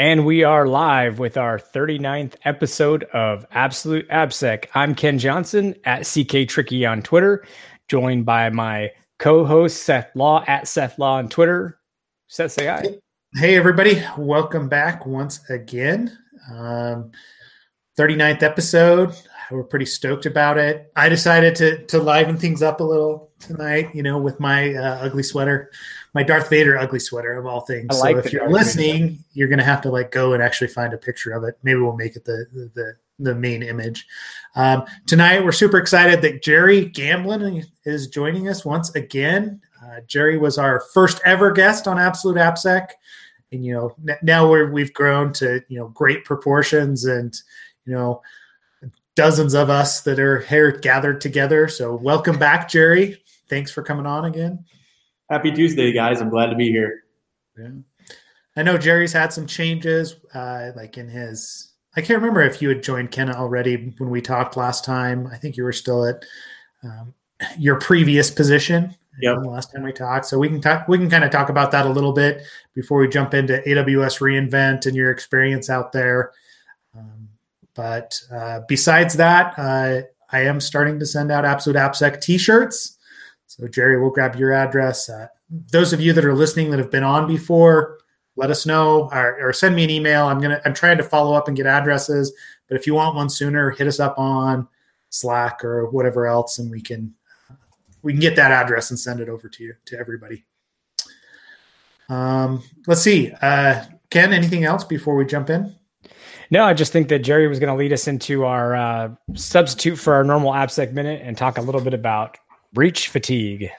And we are live with our 39th episode of Absolute AppSec. I'm Ken Johnson at CK Tricky on Twitter, joined by my co-host Seth Law at Seth Law on Twitter. Seth, say hi. Hey, everybody. Welcome back once again. Um, 39th episode. We're pretty stoked about it. I decided to to liven things up a little tonight, you know, with my uh, ugly sweater, my Darth Vader ugly sweater of all things. Like so if you're Darth listening, Vader. you're gonna have to like go and actually find a picture of it. Maybe we'll make it the the the main image. Um, tonight, we're super excited that Jerry Gamblin is joining us once again. Uh, Jerry was our first ever guest on Absolute AppSec, and you know now we're we've grown to you know great proportions and you know dozens of us that are here gathered together. So welcome back, Jerry. Thanks for coming on again. Happy Tuesday, guys. I'm glad to be here. Yeah. I know Jerry's had some changes, uh, like in his. I can't remember if you had joined Kenna already when we talked last time. I think you were still at um, your previous position. Yeah. Last time we talked, so we can talk. We can kind of talk about that a little bit before we jump into AWS reInvent and your experience out there. Um, but uh, besides that, uh, I am starting to send out Absolute AppSec t-shirts. So Jerry, we'll grab your address. Uh, those of you that are listening that have been on before, let us know or, or, send me an email. I'm gonna I'm trying to follow up and get addresses. But if you want one sooner, hit us up on Slack or whatever else, and we can we can get that address and send it over to you to everybody. Um, let's see, uh, Ken. Anything else before we jump in? No, I just think that Jerry was going to lead us into our uh, substitute for our normal AppSec minute and talk a little bit about breach fatigue.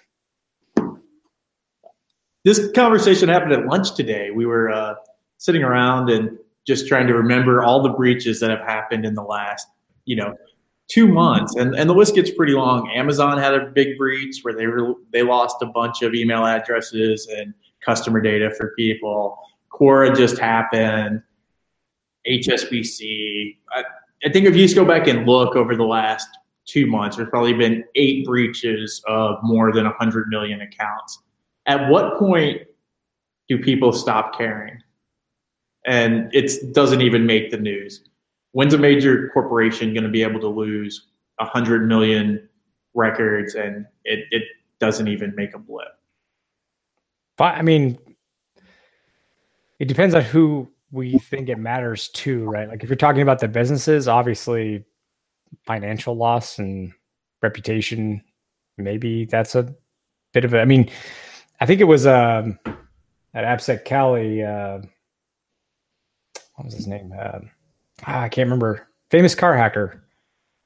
This conversation happened at lunch today. We were uh, sitting around and just trying to remember all the breaches that have happened in the last, you know, two months, and and the list gets pretty long. Amazon had a big breach where they were they lost a bunch of email addresses and customer data for people. Quora just happened. HSBC. I, I think if you just go back and look over the last two months, there's probably been eight breaches of more than 100 million accounts. At what point do people stop caring? And it doesn't even make the news. When's a major corporation going to be able to lose 100 million records and it, it doesn't even make a blip? I mean, it depends on who we think it matters to, right? Like if you're talking about the businesses, obviously financial loss and reputation, maybe that's a bit of a. I mean, I think it was um, at AppSec Cali. Uh, what was his name? Uh, I can't remember. Famous car hacker.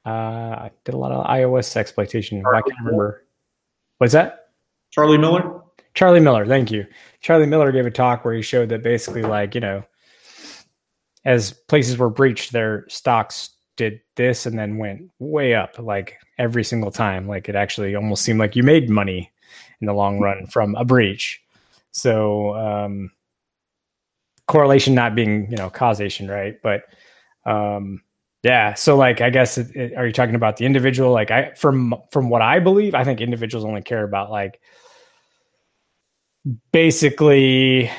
Uh, I did a lot of iOS exploitation. I can't remember. What's that? Charlie Miller. Charlie Miller. Thank you. Charlie Miller gave a talk where he showed that basically, like you know, as places were breached, their stocks did this and then went way up like every single time. Like it actually almost seemed like you made money in the long run from a breach. So um, correlation not being you know causation, right? But um, yeah, so like I guess it, it, are you talking about the individual? Like I from from what I believe, I think individuals only care about like basically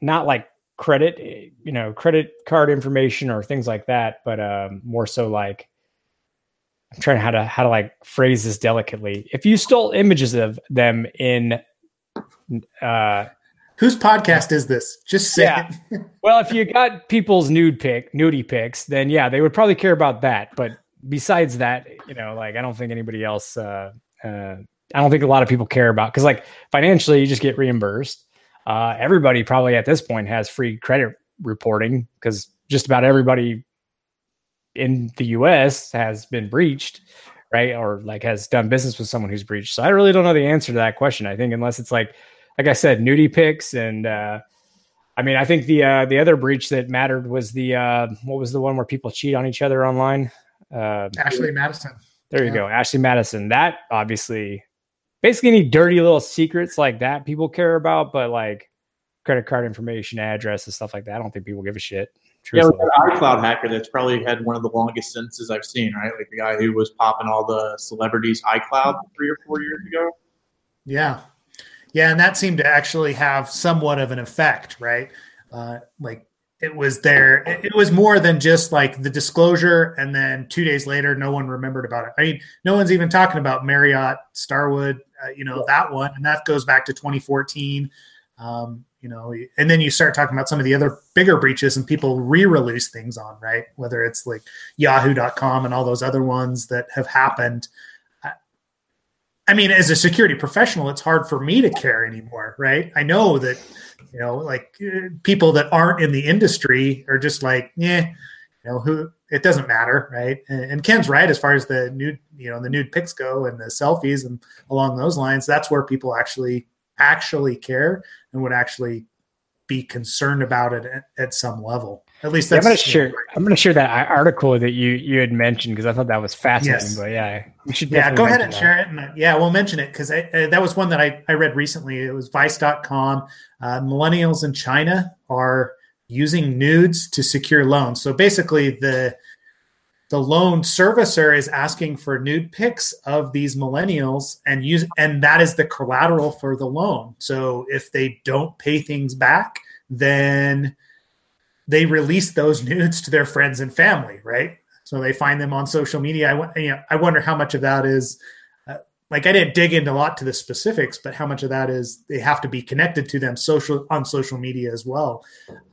not like credit, you know, credit card information or things like that, but um, more so like I'm trying how to how to like phrase this delicately. If you stole images of them in uh whose podcast is this? Just say yeah. well, if you got people's nude pic, nudie pics, then yeah, they would probably care about that. But besides that, you know, like I don't think anybody else uh uh I don't think a lot of people care about because like financially you just get reimbursed uh, everybody probably at this point has free credit reporting because just about everybody in the US has been breached, right? Or like has done business with someone who's breached. So I really don't know the answer to that question. I think unless it's like, like I said, nudie pics and, uh, I mean, I think the uh, the other breach that mattered was the uh, what was the one where people cheat on each other online? Uh, Ashley Madison. There you yeah. go, Ashley Madison. That obviously basically any dirty little secrets like that people care about, but like credit card information, address, and stuff like that, I don't think people give a shit. Truthfully. Yeah, iCloud hacker that's probably had one of the longest sentences I've seen, right? Like the guy who was popping all the celebrities iCloud three or four years ago. Yeah. Yeah, and that seemed to actually have somewhat of an effect, right? Uh, like it was there. It, it was more than just like the disclosure, and then two days later, no one remembered about it. I mean, no one's even talking about Marriott, Starwood, uh, you know, that one, and that goes back to 2014. Um, you know, and then you start talking about some of the other bigger breaches and people re-release things on, right? Whether it's like yahoo.com and all those other ones that have happened. I mean, as a security professional, it's hard for me to care anymore, right? I know that, you know, like uh, people that aren't in the industry are just like, yeah, you know, who it doesn't matter, right? And, and, Ken's right as far as the nude, you know, the nude pics go and the selfies and along those lines. That's where people actually actually care and would actually be concerned about it at, at some level. At least that's yeah, I'm gonna share. I'm gonna share that article that you you had mentioned because I thought that was fascinating. Yes. But yeah, we should. Yeah, go ahead and that. share it. And yeah, we'll mention it because that was one that I I read recently. It was Vice.com. Uh, millennials in China are using nudes to secure loans. So basically, the the loan servicer is asking for nude pics of these millennials and use and that is the collateral for the loan. So if they don't pay things back then they release those nudes to their friends and family right? So they find them on social media. I, you know, I wonder how much of that is like i didn't dig into a lot to the specifics but how much of that is they have to be connected to them social on social media as well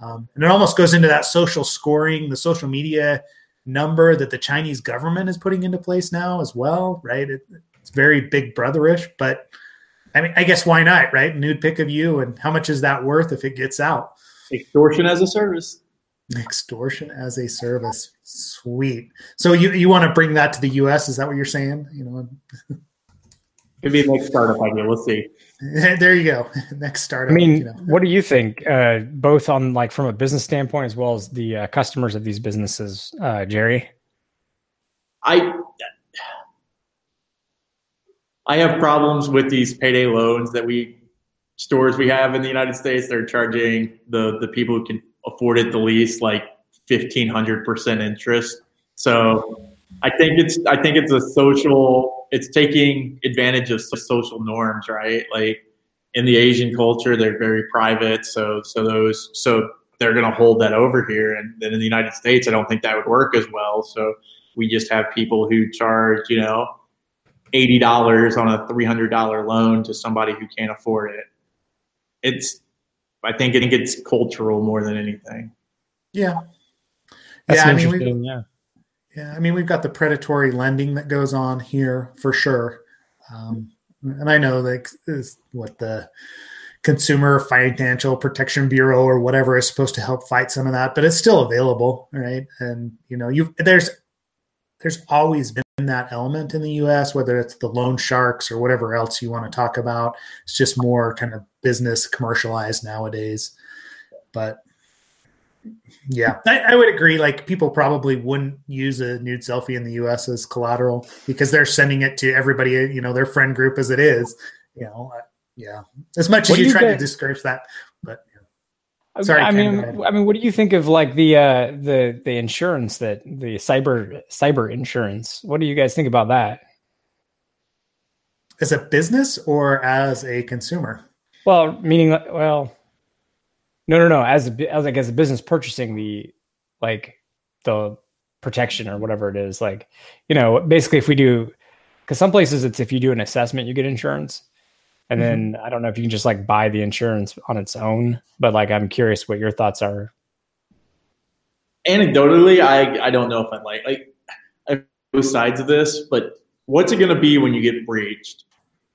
um, and it almost goes into that social scoring the social media number that the Chinese government is putting into place now as well, right? It, it's very big brotherish, but I mean, I guess why not, right? Nude pic of you, and how much is that worth if it gets out? Extortion as a service. Extortion as a service. Sweet. So you you want to bring that to the U.S. Is that what you're saying? You know. Could be a next startup idea. We'll see. there you go. Next startup. I mean, you know. what do you think? Uh, both on like from a business standpoint as well as the uh, customers of these businesses, uh, Jerry. I I have problems with these payday loans that we stores we have in the United States. They're charging the the people who can afford it the least like fifteen hundred percent interest. So I think it's I think it's a social it's taking advantage of social norms, right? Like in the Asian culture, they're very private, so so those so they're going to hold that over here, and then in the United States, I don't think that would work as well. So we just have people who charge, you know, eighty dollars on a three hundred dollar loan to somebody who can't afford it. It's I think I think it's cultural more than anything. Yeah. That's yeah, I mean, yeah. Yeah, I mean, we've got the predatory lending that goes on here for sure. Um, and I know like is what the Consumer Financial Protection Bureau or whatever is supposed to help fight some of that, but it's still available, right? And you know, you there's there's always been that element in the U.S., whether it's the loan sharks or whatever else you want to talk about. It's just more kind of business commercialized nowadays. But yeah, I, I, would agree. Like people probably wouldn't use a nude selfie in the U.S. as collateral because they're sending it to everybody, you know, their friend group as it is. You know, uh, yeah. As much what as you, you try to discourage that, but sorry. I Ken, mean, I mean, what do you think of like the uh, the the insurance that the cyber cyber insurance? What do you guys think about that? As a business or as a consumer? Well, meaning, well, no, no, no. As a, as like as a business purchasing the like the protection or whatever it is, like you know, basically if we do, because some places it's if you do an assessment, you get insurance, and mm-hmm. then I don't know if you can just like buy the insurance on its own. But like, I'm curious what your thoughts are. Anecdotally, I I don't know if I like like I both sides of this, but what's it going to be when you get breached?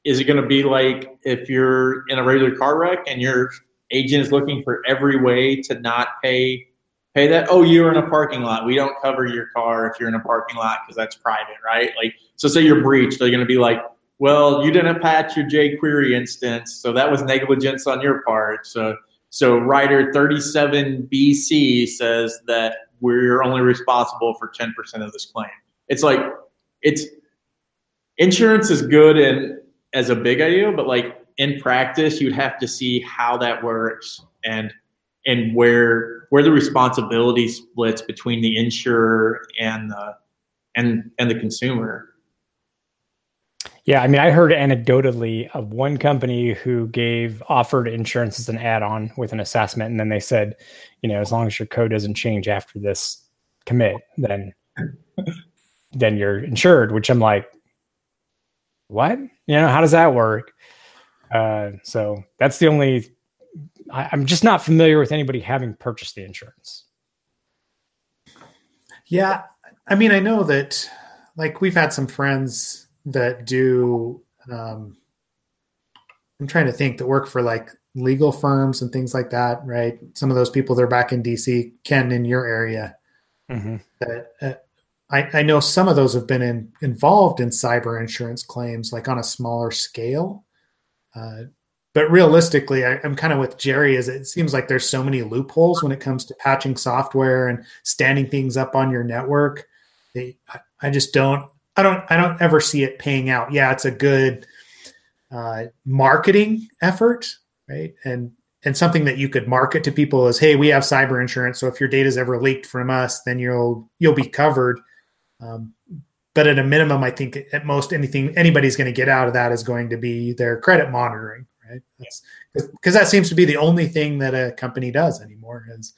Is it going to be like if you're in a regular car wreck and you're agent is looking for every way to not pay pay that. Oh, you're in a parking lot. We don't cover your car if you're in a parking lot because that's private, right? Like, so say you're breached, they're going to be like, well, you didn't patch your jQuery instance, so that was negligence on your part. So, so writer 37 BC says that we're only responsible for 10% of this claim. It's like, it's insurance is good and as a big idea, but like in practice, you'd have to see how that works and and where where the responsibility splits between the insurer and the and and the consumer. Yeah, I mean, I heard anecdotally of one company who gave offered insurance as an add-on with an assessment, and then they said, you know, as long as your code doesn't change after this commit, then then you're insured. Which I'm like, what? You know, how does that work? Uh, so that's the only. I, I'm just not familiar with anybody having purchased the insurance. Yeah, I mean, I know that, like, we've had some friends that do. Um, I'm trying to think that work for like legal firms and things like that, right? Some of those people they're back in DC, Ken, in your area. Mm-hmm. That uh, I, I know some of those have been in, involved in cyber insurance claims, like on a smaller scale. Uh, but realistically, I, am kind of with Jerry. Is it seems like there's so many loopholes when it comes to patching software and standing things up on your network. They, I, I just don't. I don't. I don't ever see it paying out. Yeah, it's a good uh, marketing effort, right? And and something that you could market to people is, hey, we have cyber insurance. So if your data is ever leaked from us, then you'll you'll be covered. Um, but at a minimum, I think at most anything anybody's going to get out of that is going to be their credit monitoring, right? Because that seems to be the only thing that a company does anymore is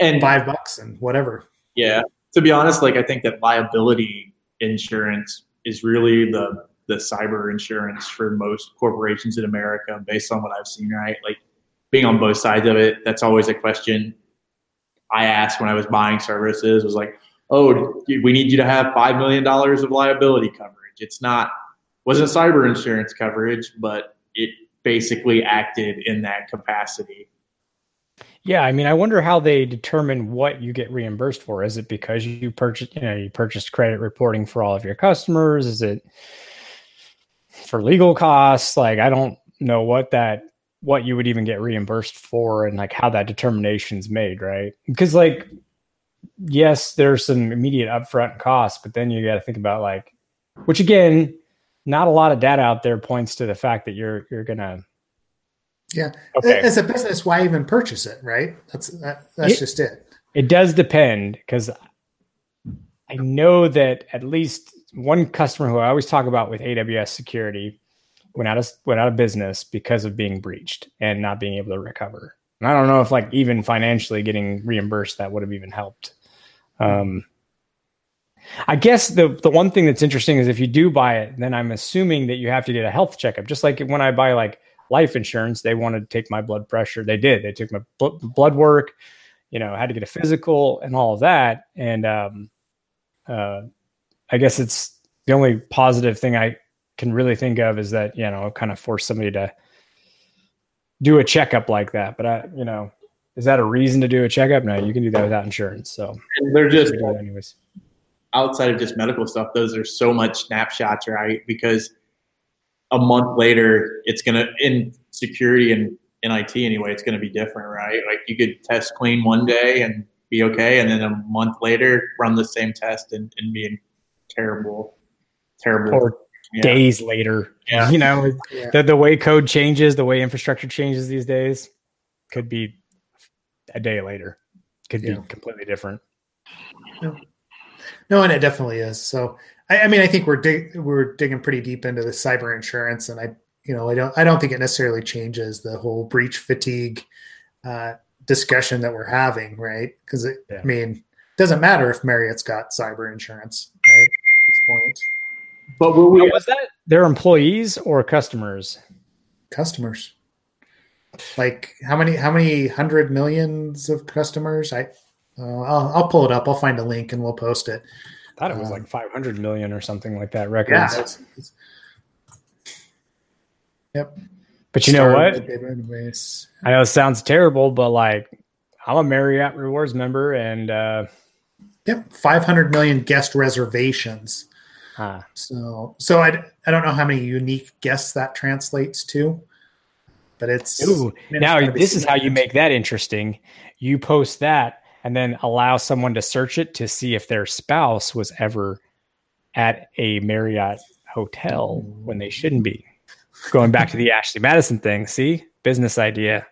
and five bucks and whatever. Yeah, to be honest, like I think that liability insurance is really the the cyber insurance for most corporations in America, based on what I've seen. Right, like being on both sides of it, that's always a question I asked when I was buying services. Was like, oh, we need you to have $5 million of liability coverage. It's not, wasn't cyber insurance coverage, but it basically acted in that capacity. Yeah, I mean, I wonder how they determine what you get reimbursed for. Is it because you purchased, you know, you purchased credit reporting for all of your customers? Is it for legal costs? Like, I don't know what that, what you would even get reimbursed for, and like how that determination is made, right? Because like yes, there's some immediate upfront costs, but then you got to think about like, which again, not a lot of data out there points to the fact that you're you're gonna. Yeah, okay. as a business, why even purchase it? Right? That's that, that's it, just it. It does depend because I know that at least one customer who I always talk about with AWS security went out of went out of business because of being breached and not being able to recover. And I don't know if like even financially getting reimbursed that would have even helped. Um, I guess the the one thing that's interesting is if you do buy it, then I'm assuming that you have to get a health checkup. Just like when I buy like life insurance, they wanted to take my blood pressure. They did. They took my bl- blood work. You know, had to get a physical and all of that. And um, uh, I guess it's the only positive thing I can really think of is that you know kind of force somebody to do a checkup like that. But I, you know, is that a reason to do a checkup? No, you can do that without insurance. So and they're just anyways. Outside of just medical stuff, those are so much snapshots, right? Because a month later, it's gonna in security and in IT anyway, it's gonna be different, right? Like you could test clean one day and be okay, and then a month later, run the same test and, and be in terrible, terrible. Or yeah. days later. Yeah. You know, yeah. the, the way code changes, the way infrastructure changes these days could be a day later, could be completely different. No. no, and it definitely is. So, I, I mean, I think we're dig- we're digging pretty deep into the cyber insurance, and I, you know, I don't I don't think it necessarily changes the whole breach fatigue uh, discussion that we're having, right? Because I mean, it doesn't matter if Marriott's got cyber insurance, right? At this point. But were we, was that their employees or customers? Customers. Like how many? How many hundred millions of customers? I, uh, I'll, I'll pull it up. I'll find a link and we'll post it. I thought it was um, like 500 million or something like that. Records. Yeah. It's, it's, yep. But you know what? I know it sounds terrible, but like I'm a Marriott Rewards member, and uh, yep, 500 million guest reservations Huh. So, so I, I don't know how many unique guests that translates to, but it's. Ooh, now this is how you make that interesting. You post that and then allow someone to search it to see if their spouse was ever at a Marriott hotel when they shouldn't be. Going back to the Ashley Madison thing, see business idea.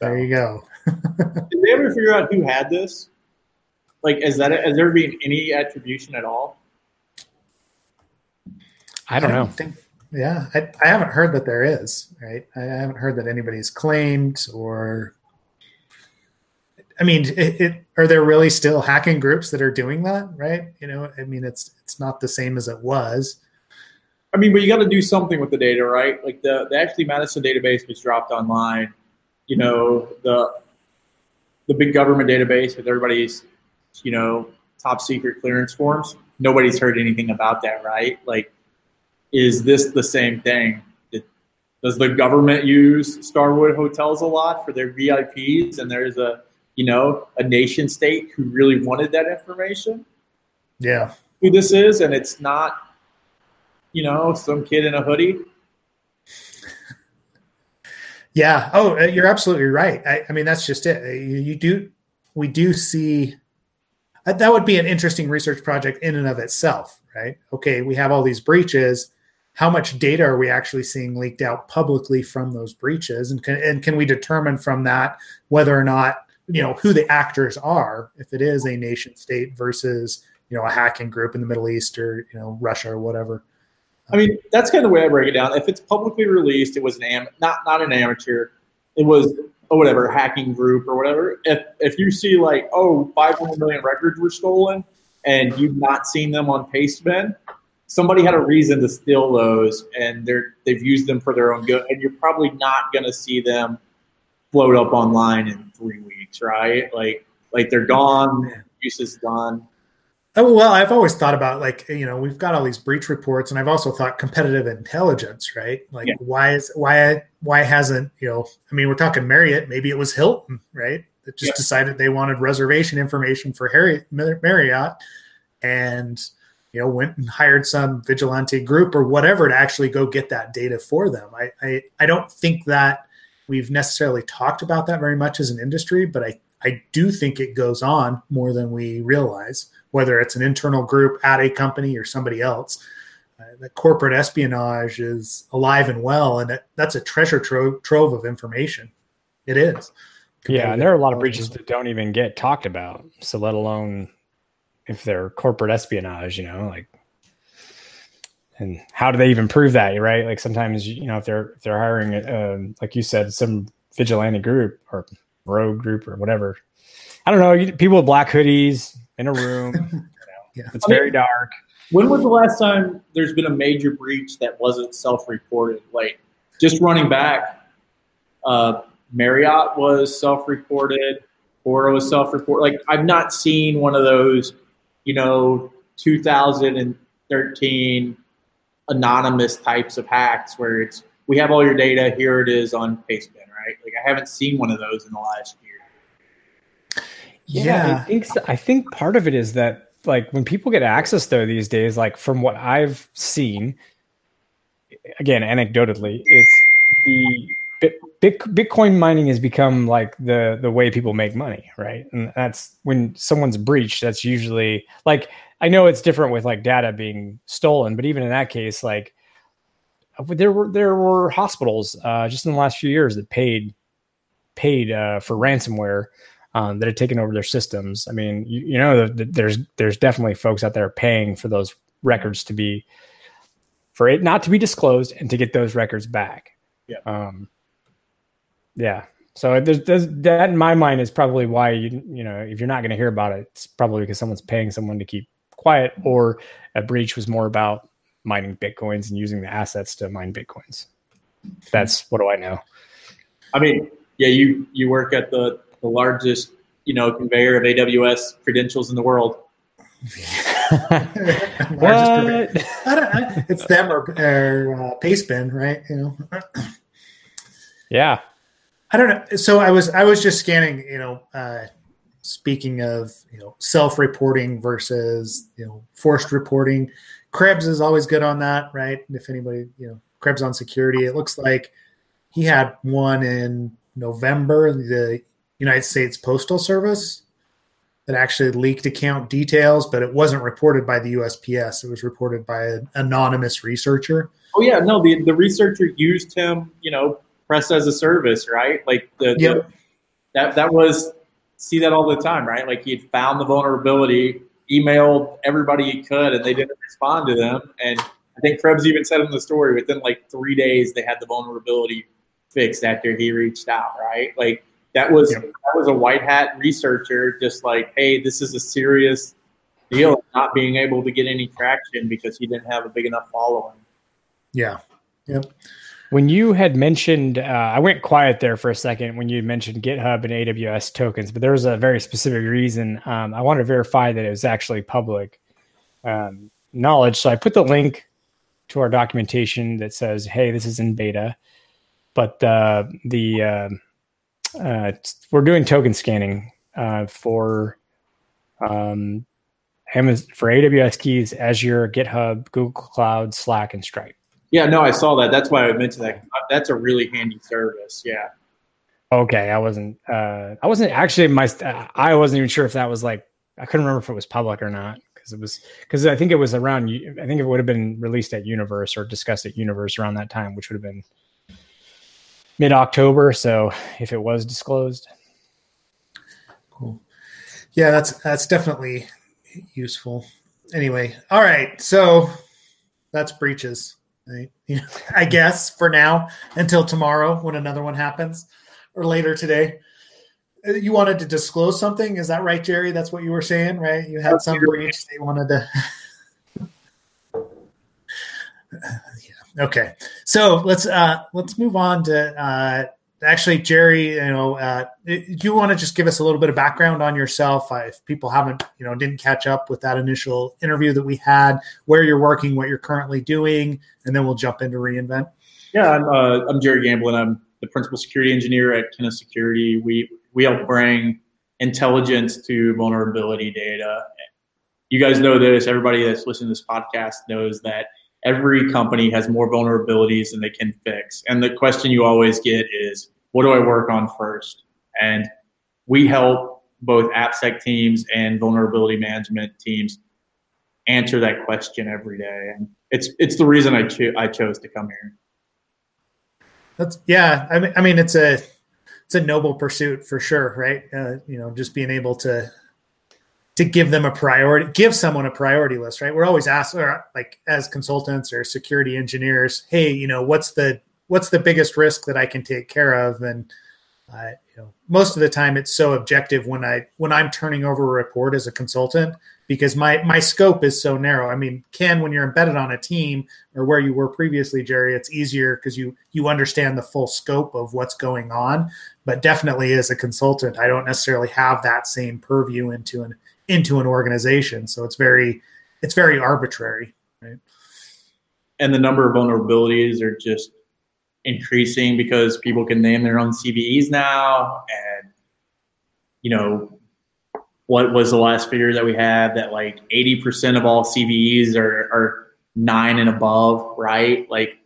There you go. Did they ever figure out who had this? Like, is that has there been any attribution at all? I don't, I don't know. Think, yeah, I, I haven't heard that there is. Right, I haven't heard that anybody's claimed or. I mean, it, it, are there really still hacking groups that are doing that? Right? You know, I mean, it's it's not the same as it was. I mean, but you got to do something with the data, right? Like the the Ashley Madison database was dropped online. You know, the the big government database with everybody's, you know, top secret clearance forms. Nobody's heard anything about that, right? Like, is this the same thing? Does the government use Starwood hotels a lot for their VIPs? And there's a, you know, a nation state who really wanted that information. Yeah, who this is, and it's not, you know, some kid in a hoodie. Yeah. Oh, uh, you're absolutely right. I, I mean, that's just it. You, you, do, we do see uh, that would be an interesting research project in and of itself, right? Okay, we have all these breaches. How much data are we actually seeing leaked out publicly from those breaches, and can, and can we determine from that whether or not you know who the actors are, if it is a nation state versus you know a hacking group in the Middle East or you know Russia or whatever. I mean, that's kind of the way I break it down. If it's publicly released, it was an am- not not an amateur. It was or whatever hacking group or whatever. If if you see like oh 500 million records were stolen and you've not seen them on Pastebin, somebody had a reason to steal those and they're they've used them for their own good, and you're probably not going to see them float up online in three weeks, right? Like like they're gone, use is gone Oh, well, I've always thought about like you know we've got all these breach reports, and I've also thought competitive intelligence, right? Like yeah. why is why why hasn't you know? I mean, we're talking Marriott. Maybe it was Hilton, right? That just yeah. decided they wanted reservation information for Harry, Marriott, and you know went and hired some vigilante group or whatever to actually go get that data for them. I I, I don't think that we've necessarily talked about that very much as an industry, but I I do think it goes on more than we realize whether it's an internal group at a company or somebody else. Uh, the corporate espionage is alive and well, and that, that's a treasure trove, trove of information. It is. Yeah, and there are a lot of breaches that don't even get talked about. So, let alone if they're corporate espionage, you know, like, and how do they even prove that? Right? Like sometimes, you know, if they're if they're hiring, uh, like you said, some vigilante group or rogue group or whatever. I don't know. People with black hoodies, in a room. you know, yeah. It's I very mean, dark. When was the last time there's been a major breach that wasn't self-reported? Like just running back, uh, Marriott was self-reported, Quora was self-reported. Like I've not seen one of those, you know, 2013 anonymous types of hacks where it's we have all your data, here it is on Pastebin, right? Like I haven't seen one of those in the last year. Yeah, yeah, I think so. I think part of it is that like when people get access though these days, like from what I've seen, again anecdotally, it's the Bitcoin mining has become like the the way people make money, right? And that's when someone's breached. That's usually like I know it's different with like data being stolen, but even in that case, like there were there were hospitals uh, just in the last few years that paid paid uh, for ransomware um, that had taken over their systems. I mean, you, you know, the, the, there's there's definitely folks out there paying for those records to be for it not to be disclosed and to get those records back. Yeah. Um, yeah. So there's, there's, that in my mind is probably why you you know if you're not going to hear about it, it's probably because someone's paying someone to keep quiet, or a breach was more about mining bitcoins and using the assets to mine bitcoins. That's what do I know? I mean, yeah, you you work at the the largest, you know, conveyor of AWS credentials in the world. what? it's them or, or uh, Pastebin, right? You know. yeah. I don't know. So I was I was just scanning. You know, uh, speaking of you know self-reporting versus you know forced reporting, Krebs is always good on that, right? If anybody you know Krebs on security, it looks like he had one in November. The United States Postal Service that actually leaked account details, but it wasn't reported by the USPS. It was reported by an anonymous researcher. Oh yeah, no, the the researcher used him, you know, press as a service, right? Like the, yep. the that that was see that all the time, right? Like he had found the vulnerability, emailed everybody he could, and they didn't respond to them, and I think Krebs even said in the story within like three days they had the vulnerability fixed after he reached out, right? Like that was yep. that was a white hat researcher, just like, hey, this is a serious deal, not being able to get any traction because he didn't have a big enough following. Yeah. Yep. When you had mentioned, uh, I went quiet there for a second when you mentioned GitHub and AWS tokens, but there was a very specific reason. Um, I wanted to verify that it was actually public um, knowledge. So I put the link to our documentation that says, "Hey, this is in beta," but uh, the uh, uh, we're doing token scanning uh, for um, Amazon, for AWS keys, Azure, GitHub, Google Cloud, Slack, and Stripe. Yeah, no, I saw that. That's why I mentioned that. That's a really handy service. Yeah. Okay, I wasn't. Uh, I wasn't actually my. I wasn't even sure if that was like. I couldn't remember if it was public or not because it was because I think it was around. I think it would have been released at Universe or discussed at Universe around that time, which would have been mid October. So if it was disclosed, cool. Yeah, that's that's definitely useful. Anyway, all right. So that's breaches. Right? I guess for now until tomorrow when another one happens or later today. Uh, you wanted to disclose something, is that right, Jerry? That's what you were saying, right? You had some breach they wanted to. yeah. Okay, so let's uh, let's move on to uh, actually, Jerry, you know, uh, do you want to just give us a little bit of background on yourself? If people haven't, you know, didn't catch up with that initial interview that we had, where you're working, what you're currently doing, and then we'll jump into reInvent. Yeah, I'm, uh, I'm Jerry Gamblin. I'm the principal security engineer at Kenna Security. We we help bring intelligence to vulnerability data. You guys know this. Everybody that's listening to this podcast knows that every company has more vulnerabilities than they can fix. And the question you always get is, what do I work on first? And we help both AppSec teams and vulnerability management teams answer that question every day. And it's it's the reason I cho- I chose to come here. That's yeah. I mean, I mean, it's a it's a noble pursuit for sure, right? Uh, you know, just being able to to give them a priority, give someone a priority list, right? We're always asked, or like as consultants or security engineers, hey, you know, what's the what's the biggest risk that I can take care of? And uh, you know, most of the time, it's so objective when I when I'm turning over a report as a consultant because my my scope is so narrow. I mean, Ken, when you're embedded on a team or where you were previously, Jerry, it's easier because you you understand the full scope of what's going on. But definitely, as a consultant, I don't necessarily have that same purview into an into an organization. So it's very it's very arbitrary, right? And the number of vulnerabilities are just increasing because people can name their own CVEs now and you know what was the last figure that we had that like 80% of all CVEs are, are nine and above, right? Like,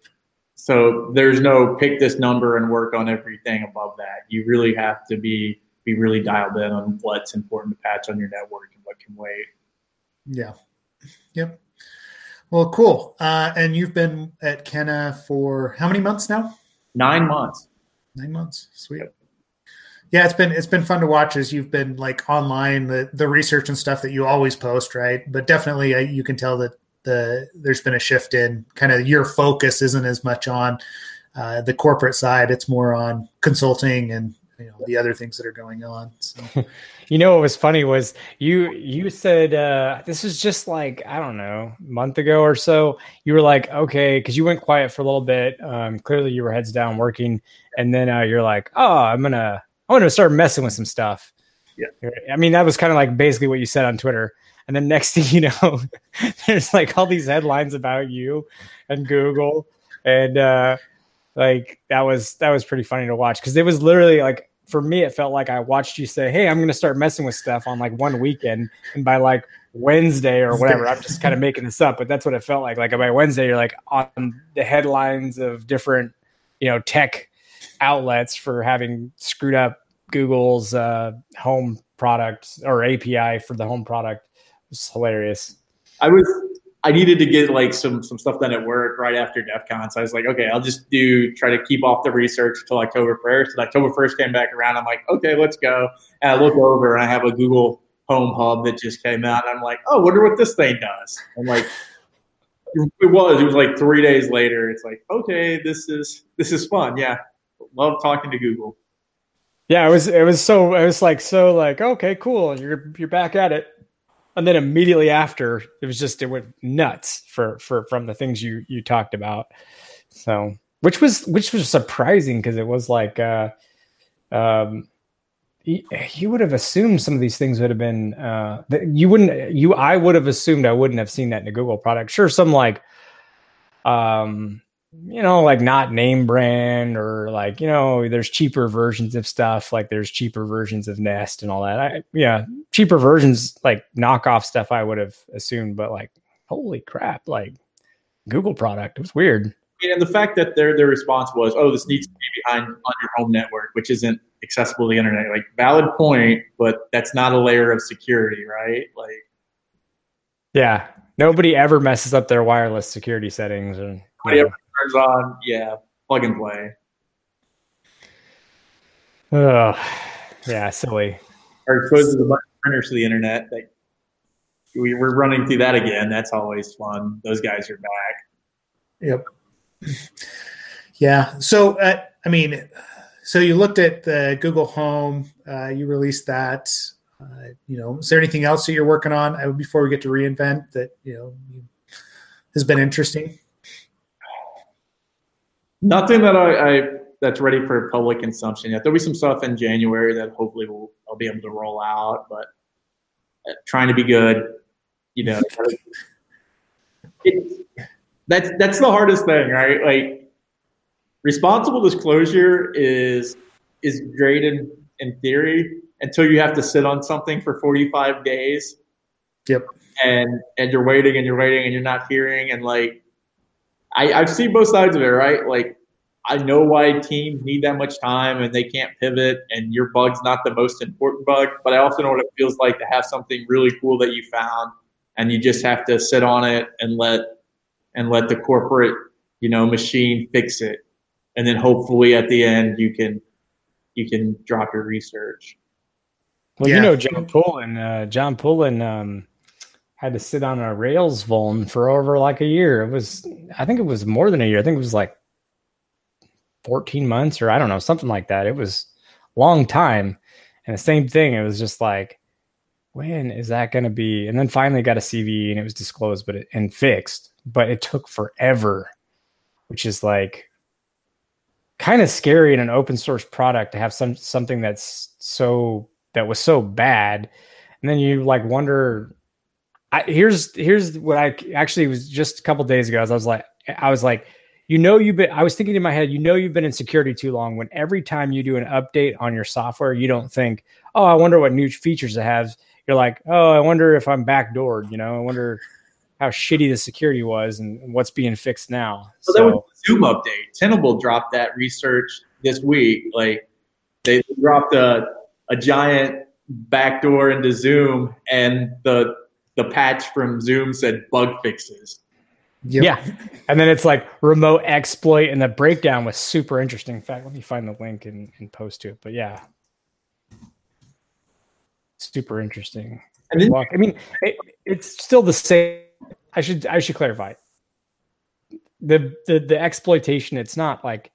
so there's no pick this number and work on everything above that. You really have to be be really dialed in on what's important to patch on your network what can wait. Yeah. Yep. Well, cool. Uh, and you've been at Kenna for how many months now? Nine months. Nine months. Sweet. Yep. Yeah, it's been it's been fun to watch as you've been like online the the research and stuff that you always post, right? But definitely, uh, you can tell that the there's been a shift in kind of your focus isn't as much on uh, the corporate side; it's more on consulting and you know the other things that are going on. So. you know what was funny was you you said uh, this was just like I don't know a month ago or so. You were like okay because you went quiet for a little bit. Um, clearly you were heads down working, and then uh, you're like oh I'm gonna I'm gonna start messing with some stuff. Yeah, I mean that was kind of like basically what you said on Twitter. And then next thing you know, there's like all these headlines about you and Google and uh like that was that was pretty funny to watch because it was literally like for me it felt like I watched you say, "Hey, I'm going to start messing with stuff on like one weekend," and by like Wednesday or whatever, I'm just kind of making this up, but that's what it felt like. Like by Wednesday, you're like on the headlines of different, you know, tech outlets for having screwed up Google's uh, home product or API for the home product. It was hilarious. I was I needed to get like some some stuff done at work right after DEF CON. So I was like, okay, I'll just do try to keep off the research until October first. And October first came back around. I'm like, okay, let's go. And I look over and I have a Google Home Hub that just came out. And I'm like, oh, wonder what this thing does. I'm like, it was. It was like three days later. It's like, okay, this is this is fun. Yeah, love talking to Google. Yeah, it was. It was so. It was like so. Like, okay, cool. You're you're back at it, and then immediately after, it was just it went nuts for for from the things you you talked about. So, which was which was surprising because it was like, uh, um, you would have assumed some of these things would have been uh you wouldn't you i would have assumed i wouldn't have seen that in a google product sure some like um you know like not name brand or like you know there's cheaper versions of stuff like there's cheaper versions of nest and all that i yeah cheaper versions like knockoff stuff i would have assumed but like holy crap like google product it was weird and the fact that their their response was oh this needs to be behind on your home network which isn't accessible to the internet. Like valid point, but that's not a layer of security, right? Like Yeah. Nobody ever messes up their wireless security settings and nobody ever turns on, yeah, plug and play. Oh yeah, silly. Or exposes a bunch of printers to the internet. Like we, we're running through that again. That's always fun. Those guys are back. Yep. Yeah. So, uh, I mean, so you looked at the Google Home. Uh, you released that. Uh, you know, is there anything else that you're working on uh, before we get to reinvent that you know has been interesting? Nothing that I, I that's ready for public consumption yet. There'll be some stuff in January that hopefully will I'll be able to roll out, but uh, trying to be good. You know, it, that's that's the hardest thing, right? Like responsible disclosure is is great in in theory until you have to sit on something for 45 days yep and and you're waiting and you're waiting and you're not hearing and like i i've seen both sides of it right like i know why teams need that much time and they can't pivot and your bug's not the most important bug but i also know what it feels like to have something really cool that you found and you just have to sit on it and let and let the corporate you know machine fix it and then hopefully at the end you can you can drop your research. Well, yeah. you know, John Poulin, uh, John Poulin um, had to sit on a Rails vuln for over like a year. It was, I think it was more than a year. I think it was like 14 months or I don't know, something like that. It was long time. And the same thing, it was just like, when is that going to be? And then finally got a CV and it was disclosed, but it, and fixed, but it took forever, which is like, kind of scary in an open source product to have some something that's so that was so bad and then you like wonder I, here's here's what i actually was just a couple days ago as i was like i was like you know you've been i was thinking in my head you know you've been in security too long when every time you do an update on your software you don't think oh i wonder what new features it has you're like oh i wonder if i'm backdoored you know i wonder how shitty the security was and what's being fixed now. So, so that was Zoom update. Tenable dropped that research this week. Like they dropped a a giant backdoor into Zoom, and the the patch from Zoom said bug fixes. Yep. Yeah, and then it's like remote exploit, and the breakdown was super interesting. In fact, let me find the link and, and post to it. But yeah, super interesting. And then, I mean, it, it's still the same I should I should clarify. The the the exploitation, it's not like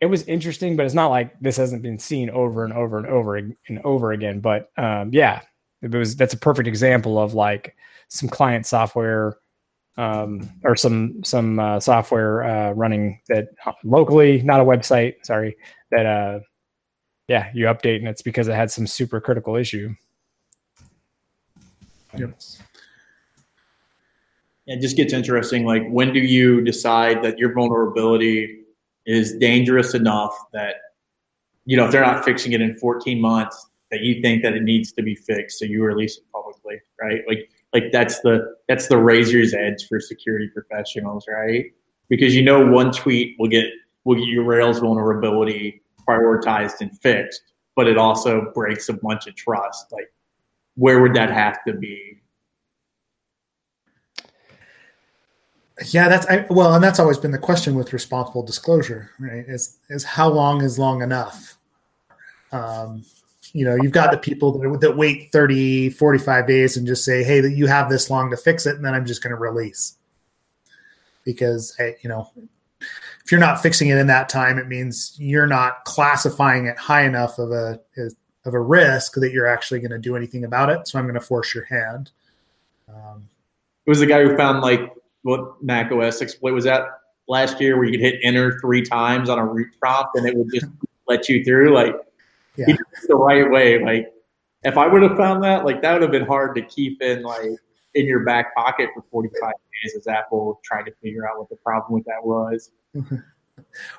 it was interesting, but it's not like this hasn't been seen over and over and over and over again. But um, yeah, it was that's a perfect example of like some client software um, or some some uh, software uh, running that locally, not a website. Sorry, that uh, yeah, you update and it's because it had some super critical issue. Yep it just gets interesting. Like, when do you decide that your vulnerability is dangerous enough that, you know, if they're not fixing it in 14 months, that you think that it needs to be fixed, so you release it publicly, right? Like, like that's the that's the razor's edge for security professionals, right? Because you know one tweet will get will get your Rails vulnerability prioritized and fixed, but it also breaks a bunch of trust. Like, where would that have to be? Yeah, that's I, well, and that's always been the question with responsible disclosure, right? Is is how long is long enough? Um, you know, you've got the people that, that wait 30, 45 days and just say, "Hey, that you have this long to fix it," and then I'm just going to release. because hey, you know if you're not fixing it in that time, it means you're not classifying it high enough of a of a risk that you're actually going to do anything about it. So I'm going to force your hand. Um, it was the guy who found like what Mac OS exploit was that last year, where you could hit enter three times on a root prompt and it would just let you through. Like yeah. the right way. Like if I would have found that, like that would have been hard to keep in like in your back pocket for 45 days as Apple tried to figure out what the problem with that was. Mm-hmm.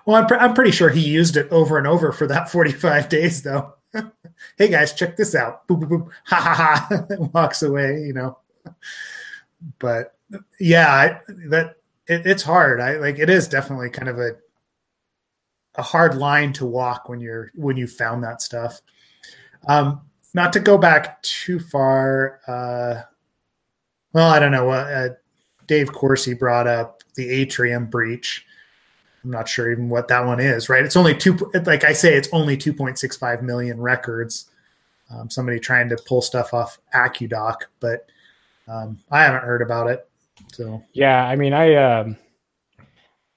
well, I'm, I'm pretty sure he used it over and over for that 45 days, though. hey guys, check this out. Boop, boop, boop. Ha ha ha. Walks away, you know. But yeah, I, that it, it's hard. I like it is definitely kind of a a hard line to walk when you're when you found that stuff. Um, not to go back too far. Uh, well, I don't know. Uh, Dave Corsi brought up the Atrium breach. I'm not sure even what that one is. Right? It's only two. Like I say, it's only 2.65 million records. Um, somebody trying to pull stuff off AccuDoc, but um, I haven't heard about it. So yeah, I mean, I um,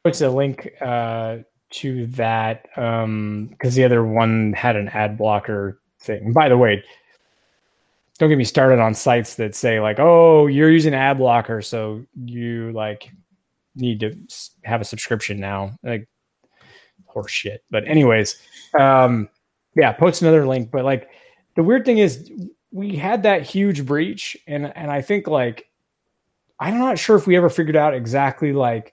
put a link uh, to that because um, the other one had an ad blocker thing. By the way, don't get me started on sites that say like, "Oh, you're using ad blocker, so you like need to have a subscription now." Like horse shit. But anyways, um, yeah, post another link. But like the weird thing is, we had that huge breach, and and I think like I'm not sure if we ever figured out exactly like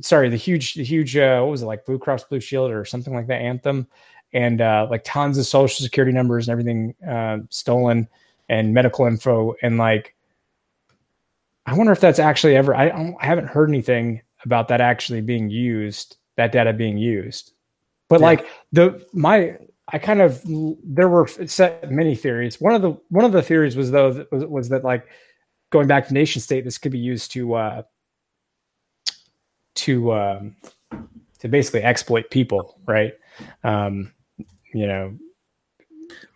sorry, the huge, the huge, uh, what was it like Blue Cross Blue Shield or something like that anthem, and uh, like tons of social security numbers and everything uh, stolen and medical info and like, I wonder if that's actually ever. I, I haven't heard anything about that actually being used, that data being used, but yeah. like the my. I kind of there were set many theories. One of the one of the theories was though was, was that like going back to nation state, this could be used to uh, to um, to basically exploit people, right? Um, you know.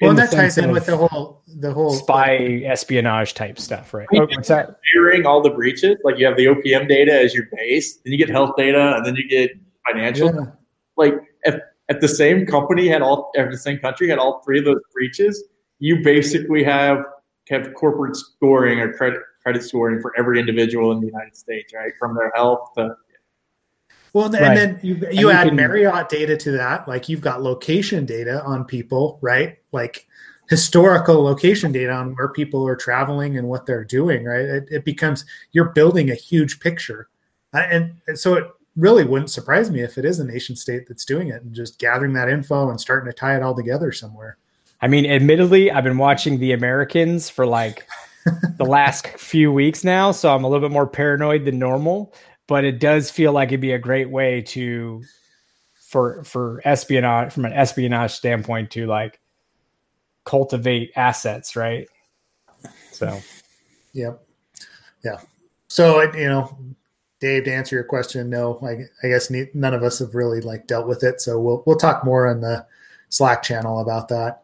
Well, that ties in with the whole the whole spy espionage type stuff, right? Oh, what's that? Hearing all the breaches, like you have the OPM data as your base, then you get health data, and then you get financial. Yeah. Like if if the same company had all, if the same country had all three of those breaches, you basically have have corporate scoring or credit credit scoring for every individual in the United States, right? From their health to well, and right. then you you add can, Marriott data to that, like you've got location data on people, right? Like historical location data on where people are traveling and what they're doing, right? It, it becomes you're building a huge picture, uh, and, and so it really wouldn't surprise me if it is a nation state that's doing it and just gathering that info and starting to tie it all together somewhere. I mean, admittedly, I've been watching The Americans for like the last few weeks now, so I'm a little bit more paranoid than normal but it does feel like it'd be a great way to for for espionage from an espionage standpoint to like cultivate assets, right? So, yep, yeah. So you know, Dave, to answer your question, no, I, I guess none of us have really like dealt with it. So we'll we'll talk more on the Slack channel about that.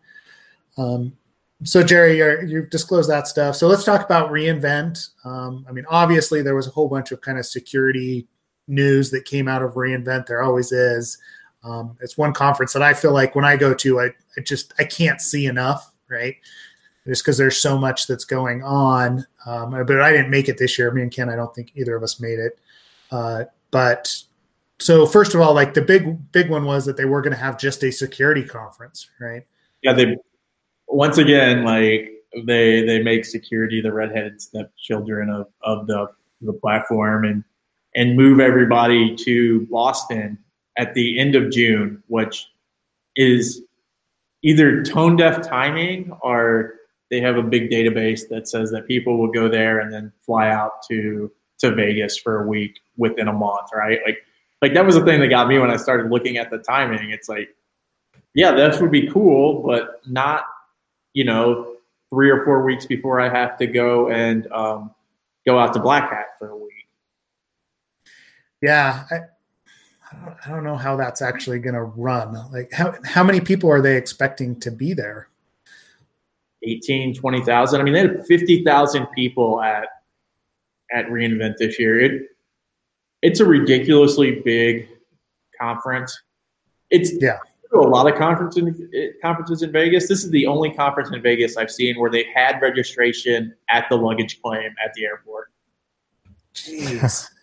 Um, so Jerry, you have disclosed that stuff. So let's talk about reInvent. Um, I mean, obviously there was a whole bunch of kind of security news that came out of reInvent. There always is. Um, it's one conference that I feel like when I go to, I, I just I can't see enough, right? Just because there's so much that's going on. Um, but I didn't make it this year. Me and Ken, I don't think either of us made it. Uh, but so first of all, like the big big one was that they were going to have just a security conference, right? Yeah, they once again, like they they make security the redheaded stepchildren of of the the platform and and move everybody to Boston at the end of June, which is either tone deaf timing or they have a big database that says that people will go there and then fly out to to Vegas for a week within a month, right? Like like that was the thing that got me when I started looking at the timing. It's like, yeah, that would be cool, but not you know, three or four weeks before I have to go and um, go out to Black Hat for a week. Yeah, I, I don't know how that's actually going to run. Like, how how many people are they expecting to be there? 18, 20,000. I mean, they had 50,000 people at at reInvent this year. It it's a ridiculously big conference. It's Yeah. A lot of conferences conferences in Vegas. This is the only conference in Vegas I've seen where they had registration at the luggage claim at the airport. Jeez.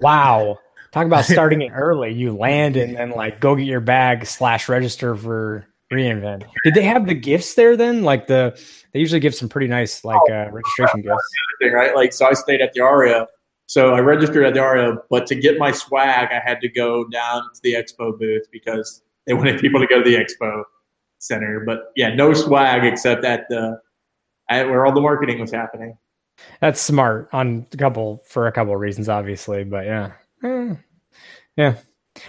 Wow. Talk about starting it early. You land and then like go get your bag slash register for reinvent. Did they have the gifts there then? Like the they usually give some pretty nice like uh, registration gifts. thing, right? Like, so I stayed at the Aria. So I registered at the Aria, but to get my swag, I had to go down to the expo booth because they wanted people to go to the expo center. But yeah, no swag except at the at where all the marketing was happening. That's smart on a couple for a couple of reasons, obviously. But yeah, Eh, yeah.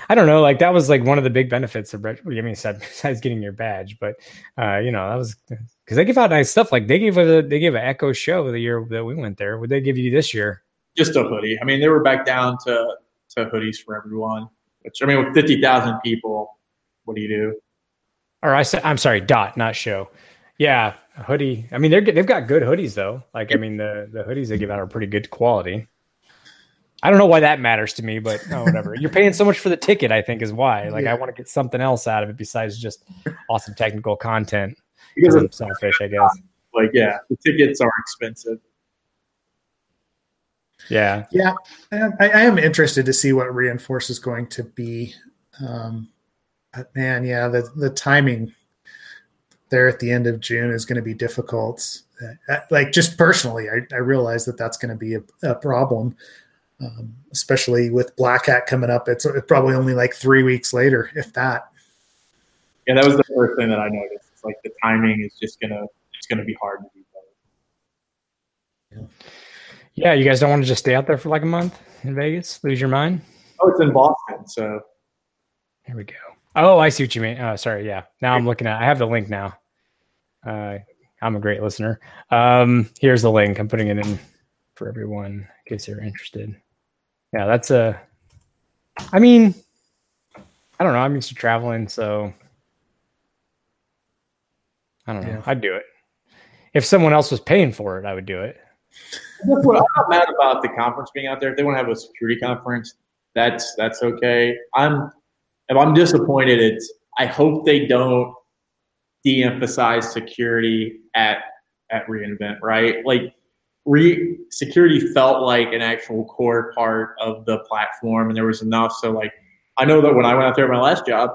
I don't know. Like that was like one of the big benefits of. reg- I mean, besides besides getting your badge, but uh, you know that was because they give out nice stuff. Like they gave a they gave an Echo show the year that we went there. Would they give you this year? Just a hoodie. I mean, they were back down to to hoodies for everyone. Which I mean, with fifty thousand people, what do you do? Or I said, I'm sorry, dot, not show. Yeah, hoodie. I mean, they're they've got good hoodies though. Like, I mean, the the hoodies they give out are pretty good quality. I don't know why that matters to me, but oh, whatever. You're paying so much for the ticket, I think, is why. Like, I want to get something else out of it besides just awesome technical content. Because Because I'm selfish, I guess. like, yeah, the tickets are expensive. Yeah, Yeah, I am, I I am interested to see what Reinforce is going to be. Um, but man, yeah, the the timing there at the end of June is going to be difficult. Uh, like just personally, I, I realize that that's going to be a, a problem, um, especially with Black Hat coming up. It's probably only like three weeks later, if that. Yeah, that was the first thing that I noticed. It's like the timing is just gonna it's gonna be hard to do both. yeah. You guys don't want to just stay out there for like a month in Vegas, lose your mind. Oh, it's in Boston, so Here we go. Oh, I see what you mean. Oh, sorry. Yeah. Now I'm looking at. I have the link now. Uh, I'm a great listener. Um, here's the link. I'm putting it in for everyone in case they're interested. Yeah, that's a. I mean, I don't know. I'm used to traveling, so I don't know. Yeah. I'd do it. If someone else was paying for it, I would do it. That's what- I'm not mad about the conference being out there. If they want to have a security conference, that's that's okay. I'm if I'm disappointed, it's I hope they don't de-emphasize security at at reInvent, right? Like re security felt like an actual core part of the platform and there was enough. So like I know that when I went out there at my last job,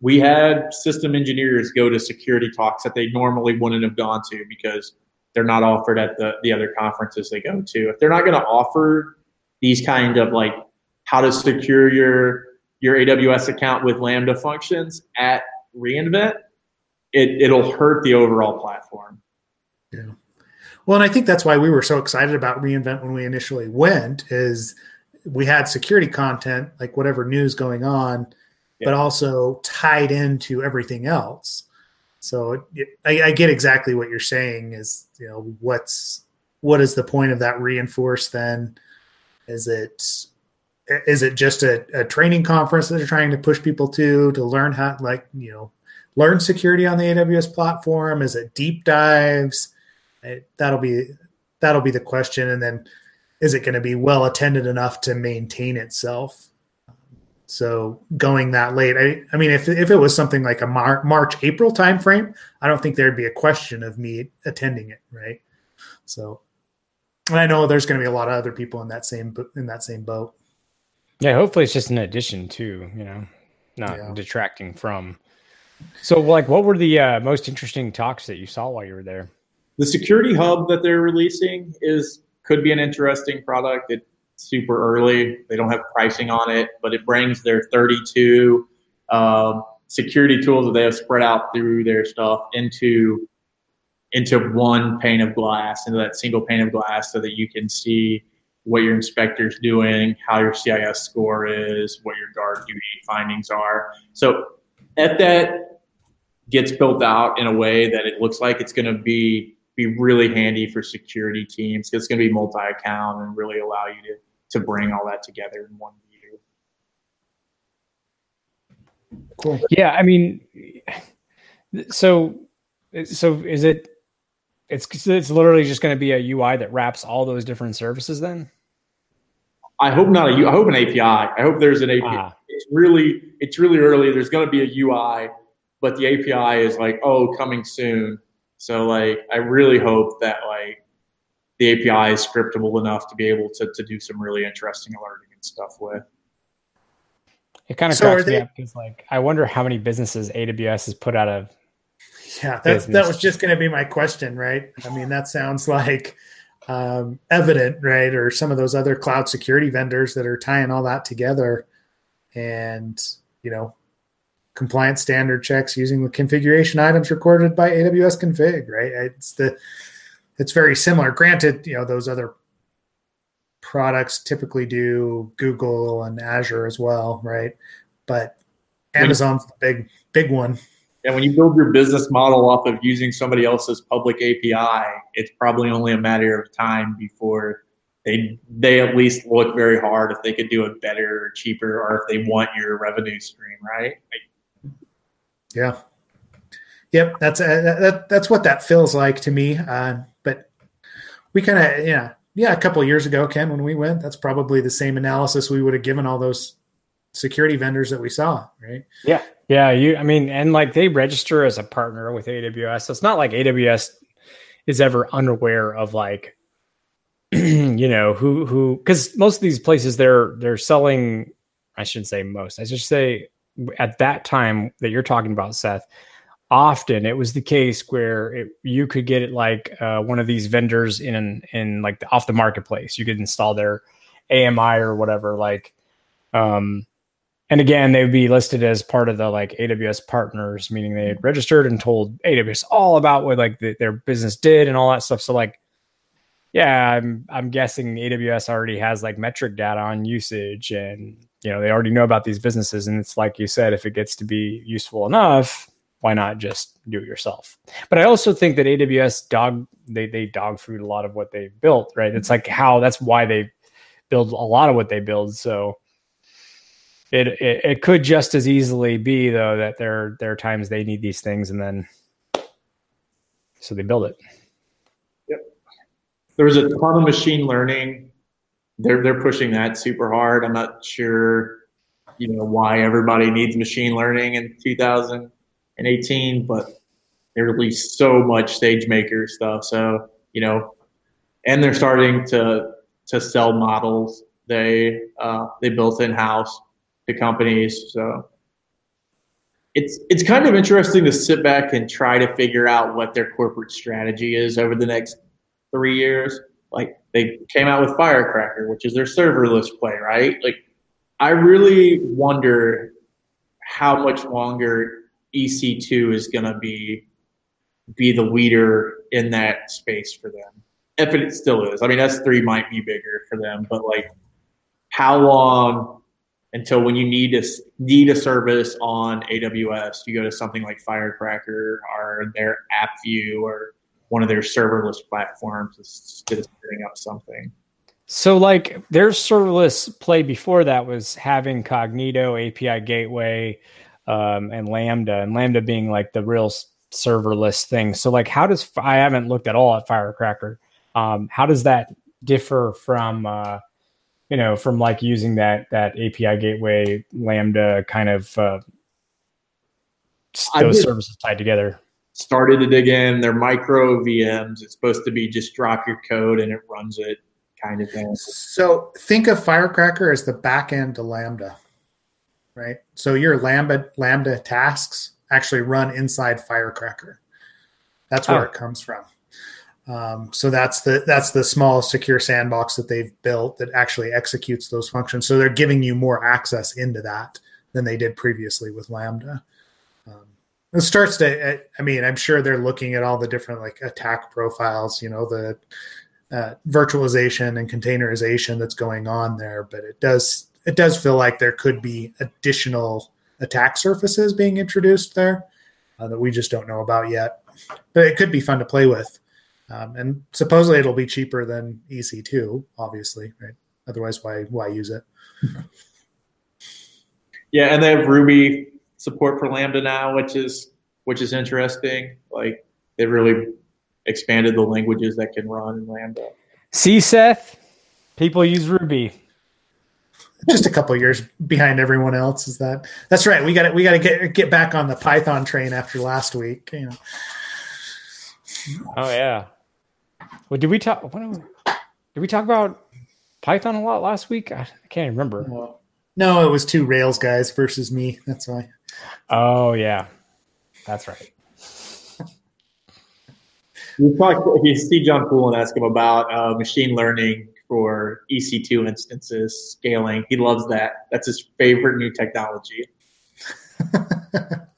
we had system engineers go to security talks that they normally wouldn't have gone to because they're not offered at the, the other conferences they go to. If they're not going to offer these kind of like how to secure your your AWS account with Lambda functions at reInvent, it, it'll hurt the overall platform. Yeah. Well, and I think that's why we were so excited about reInvent when we initially went is we had security content, like whatever news going on, but also tied into everything else. So it, it, I, I get exactly what you're saying is, you know, what's, what is the point of that reinforce then? Is it, is it just a, a training conference that they're trying to push people to, to learn how, like, you know, learn security on the AWS platform? Is it deep dives? It, that'll be that'll be the question and then is it going to be well attended enough to maintain itself so going that late i, I mean if, if it was something like a Mar- march april timeframe i don't think there'd be a question of me attending it right so and i know there's going to be a lot of other people in that same in that same boat Yeah, hopefully it's just an addition to, you know, not Yeah. detracting from. So, like, what were the uh, most interesting talks that you saw while you were there? The security hub that they're releasing is could be an interesting product. It's super early. They don't have pricing on it, but it brings their 32 um, security tools that they have spread out through their stuff into into one pane of glass, into that single pane of glass, so that you can see what your inspector's doing, how your CIS score is, what your guard duty findings are. So if that gets built out in a way that it looks like it's going to be be really handy for security teams. It's going to be multi-account and really allow you to to bring all that together in one view. cool Yeah, I mean, so, so is it? It's it's literally just going to be a UI that wraps all those different services. Then, I hope not a U. I hope an API. I hope there's an API. Ah. It's really it's really early. There's going to be a UI, but the API is like oh coming soon. So like I really hope that like the API is scriptable enough to be able to to do some really interesting alerting and stuff with. It kind of so cracks me up because like I wonder how many businesses AWS has put out of. Yeah, that that was just going to be my question, right? I mean, that sounds like um, evident, right? Or some of those other cloud security vendors that are tying all that together, and you know, compliance standard checks using the configuration items recorded by AWS config, right? It's the it's very similar. Granted, you know, those other products typically do Google and Azure as well, right? But Amazon's the big big one. Yeah, when you build your business model off of using somebody else's public API, it's probably only a matter of time before they they at least look very hard if they could do it better or cheaper or if they want your revenue stream, right? Yeah. Yep, that's uh, that, that's what that feels like to me. Uh, but we kind of yeah yeah, a couple years ago, Ken, when we went, that's probably the same analysis we would have given all those security vendors that we saw, right? Yeah. Yeah. You, I mean, and like they register as a partner with AWS. So it's not like AWS is ever unaware of like, you know, who, who, cause most of these places they're, they're selling, I shouldn't say most, I should say at that time that you're talking about, Seth, often it was the case where it, you could get it like uh, one of these vendors in in like the, off the marketplace. You could install their AMI or whatever. Like, um, and again, they would be listed as part of the like AWS partners, meaning they had registered and told AWS all about what like the, their business did and all that stuff. So like, yeah, I'm I'm guessing AWS already has like metric data on usage and you know they already know about these businesses and it's like you said if it gets to be useful enough why not just do it yourself? But I also think that AWS dog they they dog food a lot of what they built, right? It's like how that's why they build a lot of what they build. So it, it it could just as easily be though that there there are times they need these things and then so they build it. Yep. There's a ton of machine learning. They're they're pushing that super hard. I'm not sure, you know, why everybody needs machine learning in 2000 and 18, but they released so much SageMaker stuff. So, you know, and they're starting to to sell models they uh, they built in house to companies. So it's it's kind of interesting to sit back and try to figure out what their corporate strategy is over the next three years. Like they came out with Firecracker, which is their serverless play, right? Like I really wonder how much longer EC2 is going to be be the leader in that space for them. If it still is. I mean, S3 might be bigger for them, but like how long until when you need to need a service on AWS, you go to something like Firecracker or their AppView or one of their serverless platforms instead of setting up something. So, like their serverless play before that was having Cognito API gateway, um, and Lambda, and Lambda being like the real serverless thing. So, like, how does I haven't looked at all at Firecracker? Um, how does that differ from uh, you know from like using that that API gateway Lambda kind of uh, those services tied together? Started to dig in. They're micro VMs. It's supposed to be just drop your code and it runs it kind of thing. So think of Firecracker as the back end to Lambda right? So your Lambda Lambda tasks actually run inside Firecracker. That's where oh. it comes from. Um, so that's the that's the small secure sandbox that they've built that actually executes those functions. So they're giving you more access into that than they did previously with Lambda. Um, it starts to. I mean, I'm sure they're looking at all the different like attack profiles. You know, the uh, virtualization and containerization that's going on there, but it does it does feel like there could be additional attack surfaces being introduced there uh, that we just don't know about yet. But it could be fun to play with. Um, and supposedly it'll be cheaper than EC2, obviously, right? Otherwise, why why use it? yeah, and they have Ruby support for Lambda now, which is which is interesting. Like they really expanded the languages that can run in Lambda. See, Seth, people use Ruby. just a couple years behind everyone else. Is that that's right? We got to we got to get get back on the Python train after last week. You know. Oh yeah. Well, did we talk? What, did we talk about Python a lot last week? I can't remember. No, it was two Rails guys versus me. That's why. Oh yeah, that's right. You talk if you see John Poulin ask him about uh, machine learning for EC2 instances scaling. He loves that. That's his favorite new technology.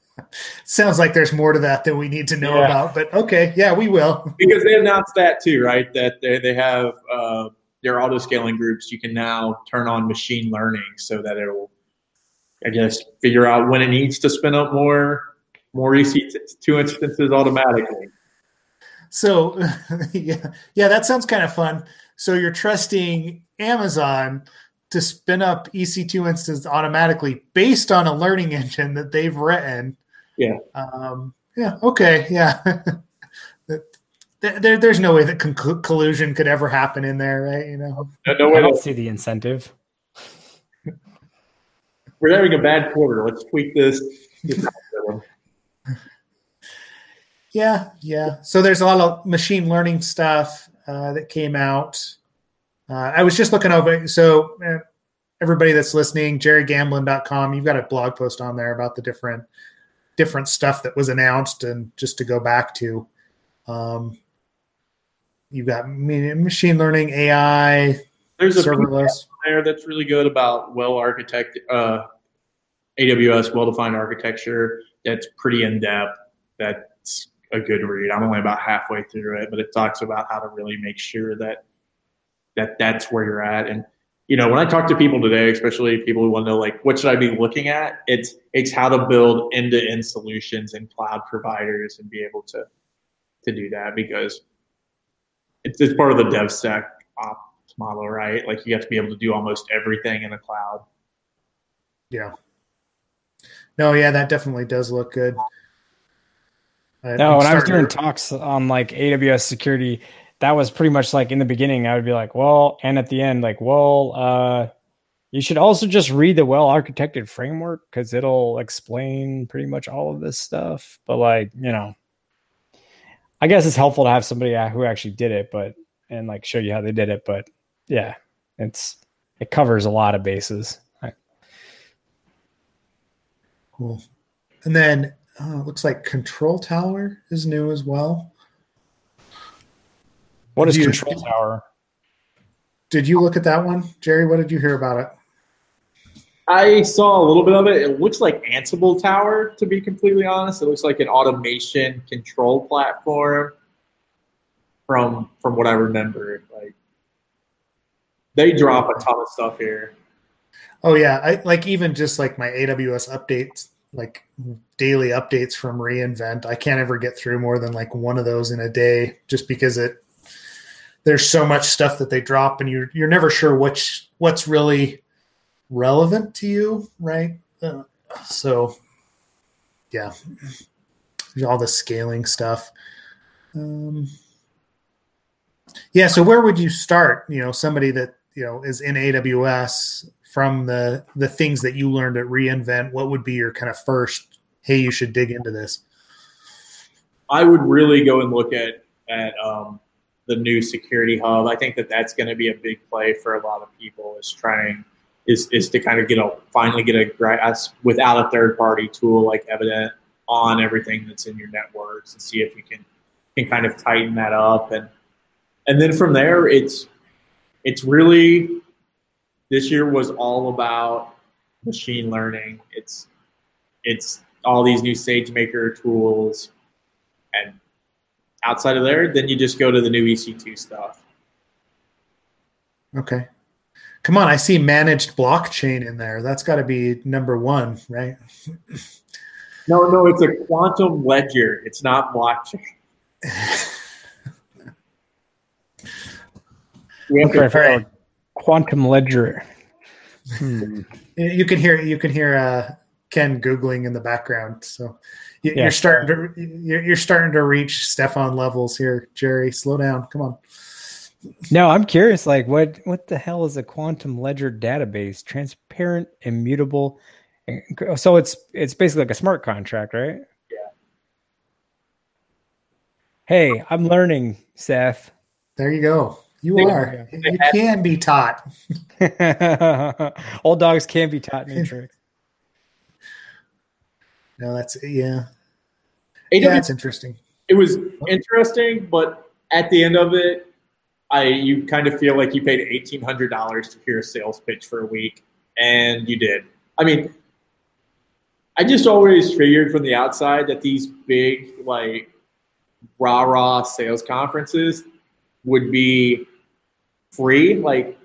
Sounds like there's more to that than we need to know Yeah. about, but okay, yeah, we will. Because they announced that too, right? That they, they have uh, their auto scaling groups. You can now turn on machine learning so that it'll, I guess, figure out when it needs to spin up more more EC2 instances automatically. So, yeah, yeah, that sounds kind of fun. So you're trusting Amazon to spin up EC2 instances automatically based on a learning engine that they've written. Yeah. Um, yeah. Okay. Yeah. There, there's no way that con- collusion could ever happen in there, right? You know. No, no I don't see the incentive. We're having a bad quarter. Let's tweak this. this. Yeah, yeah. So there's a lot of machine learning stuff uh, that came out. Uh, I was just looking over. So uh, everybody that's listening, jerrygamblin.com, you've got a blog post on there about the different different stuff that was announced, and just to go back to, um, you've got machine learning, AI, There's a serverless. there that's really good about well architect uh, AWS well defined architecture. That's pretty in depth. That's a good read. I'm only about halfway through it, but it talks about how to really make sure that that that's where you're at. And you know, when I talk to people today, especially people who want to know like what should I be looking at, it's it's how to build end to end solutions and cloud providers and be able to to do that because it's, it's part of the DevSec ops model, right? Like you have to be able to do almost everything in the cloud. Yeah. No, yeah, that definitely does look good. I- No, I'm when I was doing to- talks on like AWS security, that was pretty much like in the beginning, I would be like, well, and at the end, like, well, uh, you should also just read the well architected framework because it'll explain pretty much all of this stuff. But like, you know, I guess it's helpful to have somebody uh, who actually did it, but and like show you how they did it. But yeah, it's it covers a lot of bases. Cool. And then uh, looks like Control Tower is new as well. What is You- Control Tower? Did you look at that one, Jerry? What did you hear about it? I saw a little bit of it. It looks like Ansible Tower, to be completely honest. It looks like an automation control platform from from what I remember. Like they drop a ton of stuff here. Oh yeah, I like even just like my AWS updates, like daily updates from reInvent. I can't ever get through more than like one of those in a day, just because it there's so much stuff that they drop, and you're you're never sure which what's really relevant to you, right? Uh, so yeah, all the scaling stuff. Um, yeah, so where would you start? You know, somebody that you know is in AWS from the the things that you learned at reInvent. What would be your kind of first? Hey, you should dig into this. I would really go and look at at um, the new security hub. I think that that's going to be a big play for a lot of people. Is trying is is to kind of get a finally get a grasp without a third party tool like Evident on everything that's in your networks and see if you can can kind of tighten that up and and then from there it's it's really this year was all about machine learning. It's it's all these new SageMaker tools and outside of there, then you just go to the new EC2 stuff. Okay, come on. I see managed blockchain in there. That's got to be number one, right? No, no, it's a quantum ledger. It's not blockchain. We have Okay, to, fair. Quantum Ledger. Hmm. You can hear you can hear uh, Ken googling in the background. So you, Yeah. you're starting to you're, you're starting to reach Stefan levels here, Jerry. Slow down. Come on. No, I'm curious. Like, what what the hell is a quantum ledger database? Transparent, immutable. So it's it's basically like a smart contract, right? Yeah. Hey, I'm learning, Seth. There you go. You are. You can be taught. Old dogs can be taught new tricks. No, that's yeah. AW, Yeah, that's interesting. it was interesting, but at the end of it, I you kind of feel like you paid eighteen hundred dollars to hear a sales pitch for a week, and you did. I mean, I just always figured from the outside that these big like rah rah sales conferences would be free, like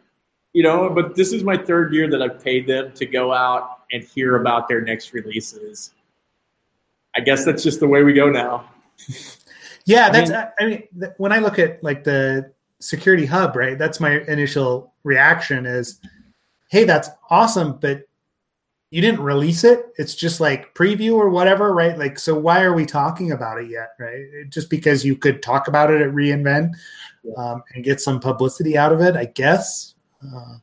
you know. But this is my third year that I've paid them to go out and hear about their next releases. I guess that's just the way we go now. Yeah, I that's. mean- I I mean, th- when I look at like the security hub, right? That's my initial reaction is, hey, that's awesome, but you didn't release it. It's just like preview or whatever, right? Like, so why are we talking about it yet, right? Just because you could talk about it at reInvent um, and get some publicity out of it, I guess. Uh,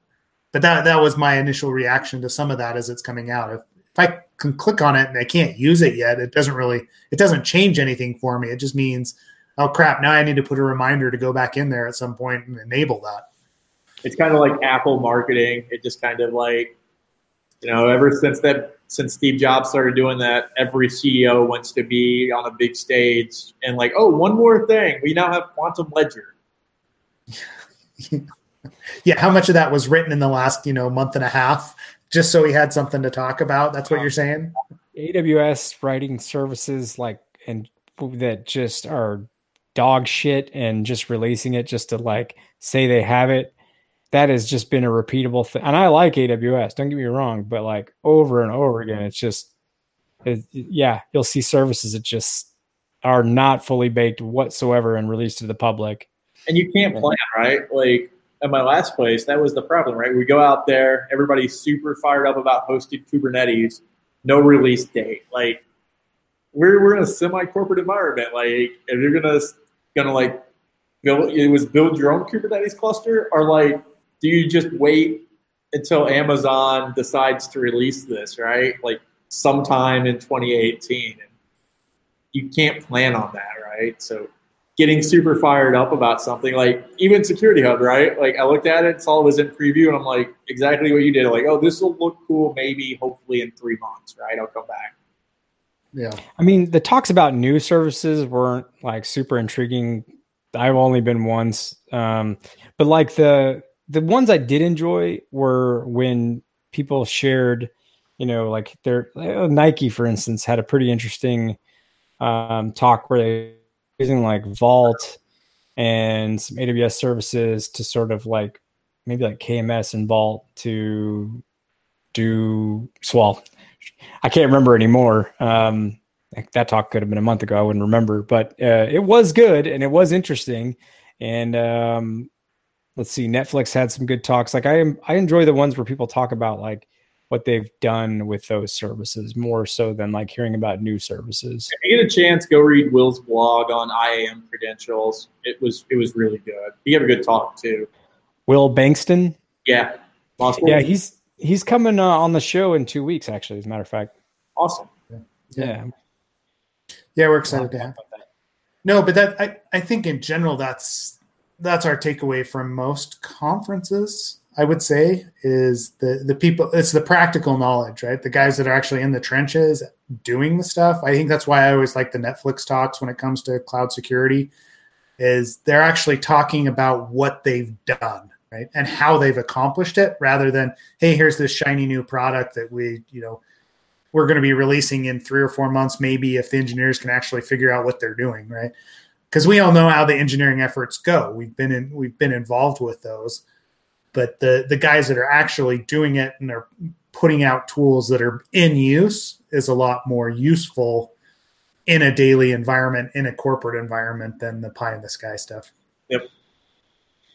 but that that was my initial reaction to some of that as it's coming out. If, if I can click on it and I can't use it yet, it doesn't really it doesn't change anything for me. It just means, oh crap, now I need to put a reminder to go back in there at some point and enable that. it's kind of like Apple marketing. It just kind of like, you know, ever since that, since Steve Jobs started doing that, every CEO wants to be on a big stage and like, oh, one more thing, we now have Quantum Ledger. Yeah, how much of that was written in the last, you know, month and a half just so he had something to talk about? That's what um, you're saying? AWS writing services like and that just are dog shit and just releasing it just to like say they have it. That has just been a repeatable thing. And I like AWS, don't get me wrong, but like over and over again, it's just, it, yeah, you'll see services that just are not fully baked whatsoever and released to the public. And you can't plan, right? Like at my last place, that was the problem, right? We go out there, everybody's super fired up about hosted Kubernetes, no release date. Like we're we're in a semi corporate environment. Like if you're gonna gonna like build it was build your own Kubernetes cluster or like do you just wait until Amazon decides to release this, right? Like sometime in 2018. And you can't plan on that, right? So getting super fired up about something like even Security Hub, right? Like I looked at it, saw it was in preview, and I'm like, exactly what you did. Like, oh, this will look cool, maybe, hopefully in three months, right? I'll come back. Yeah. I mean, the talks about new services weren't like super intriguing. I've only been once, um, but like the the ones I did enjoy were when people shared, you know, like their uh, Nike, for instance, had a pretty interesting um, talk where they were using like Vault and some AWS services to sort of like maybe like KMS and Vault to do well. I can't remember anymore. Um, that talk could have been a month ago. I wouldn't remember, but uh, it was good and it was interesting. And um, let's see, Netflix had some good talks. Like I I enjoy the ones where people talk about like what they've done with those services more so than like hearing about new services. If you get a chance, go read Will's blog on IAM credentials. It was it was really good. He gave a good talk too. Will Bengtson, Yeah, awesome. yeah, he's he's coming uh, on the show in two weeks. Actually, as a matter of fact, awesome. yeah. Yeah, we're excited to have that. No, but that I, I think in general that's that's our takeaway from most conferences. I would say is the the people. It's the practical knowledge, right? The guys that are actually in the trenches doing the stuff. I think that's why I always like the Netflix talks when it comes to cloud security. Is they're actually talking about what they've done, right, and how they've accomplished it, rather than hey, here's this shiny new product that we, you know, we're going to be releasing in three or four months, maybe if the engineers can actually figure out what they're doing, right? Because we all know how the engineering efforts go. We've been in, we've been involved with those, but the the guys that are actually doing it and are putting out tools that are in use is a lot more useful in a daily environment, in a corporate environment, than the pie in the sky stuff. Yep.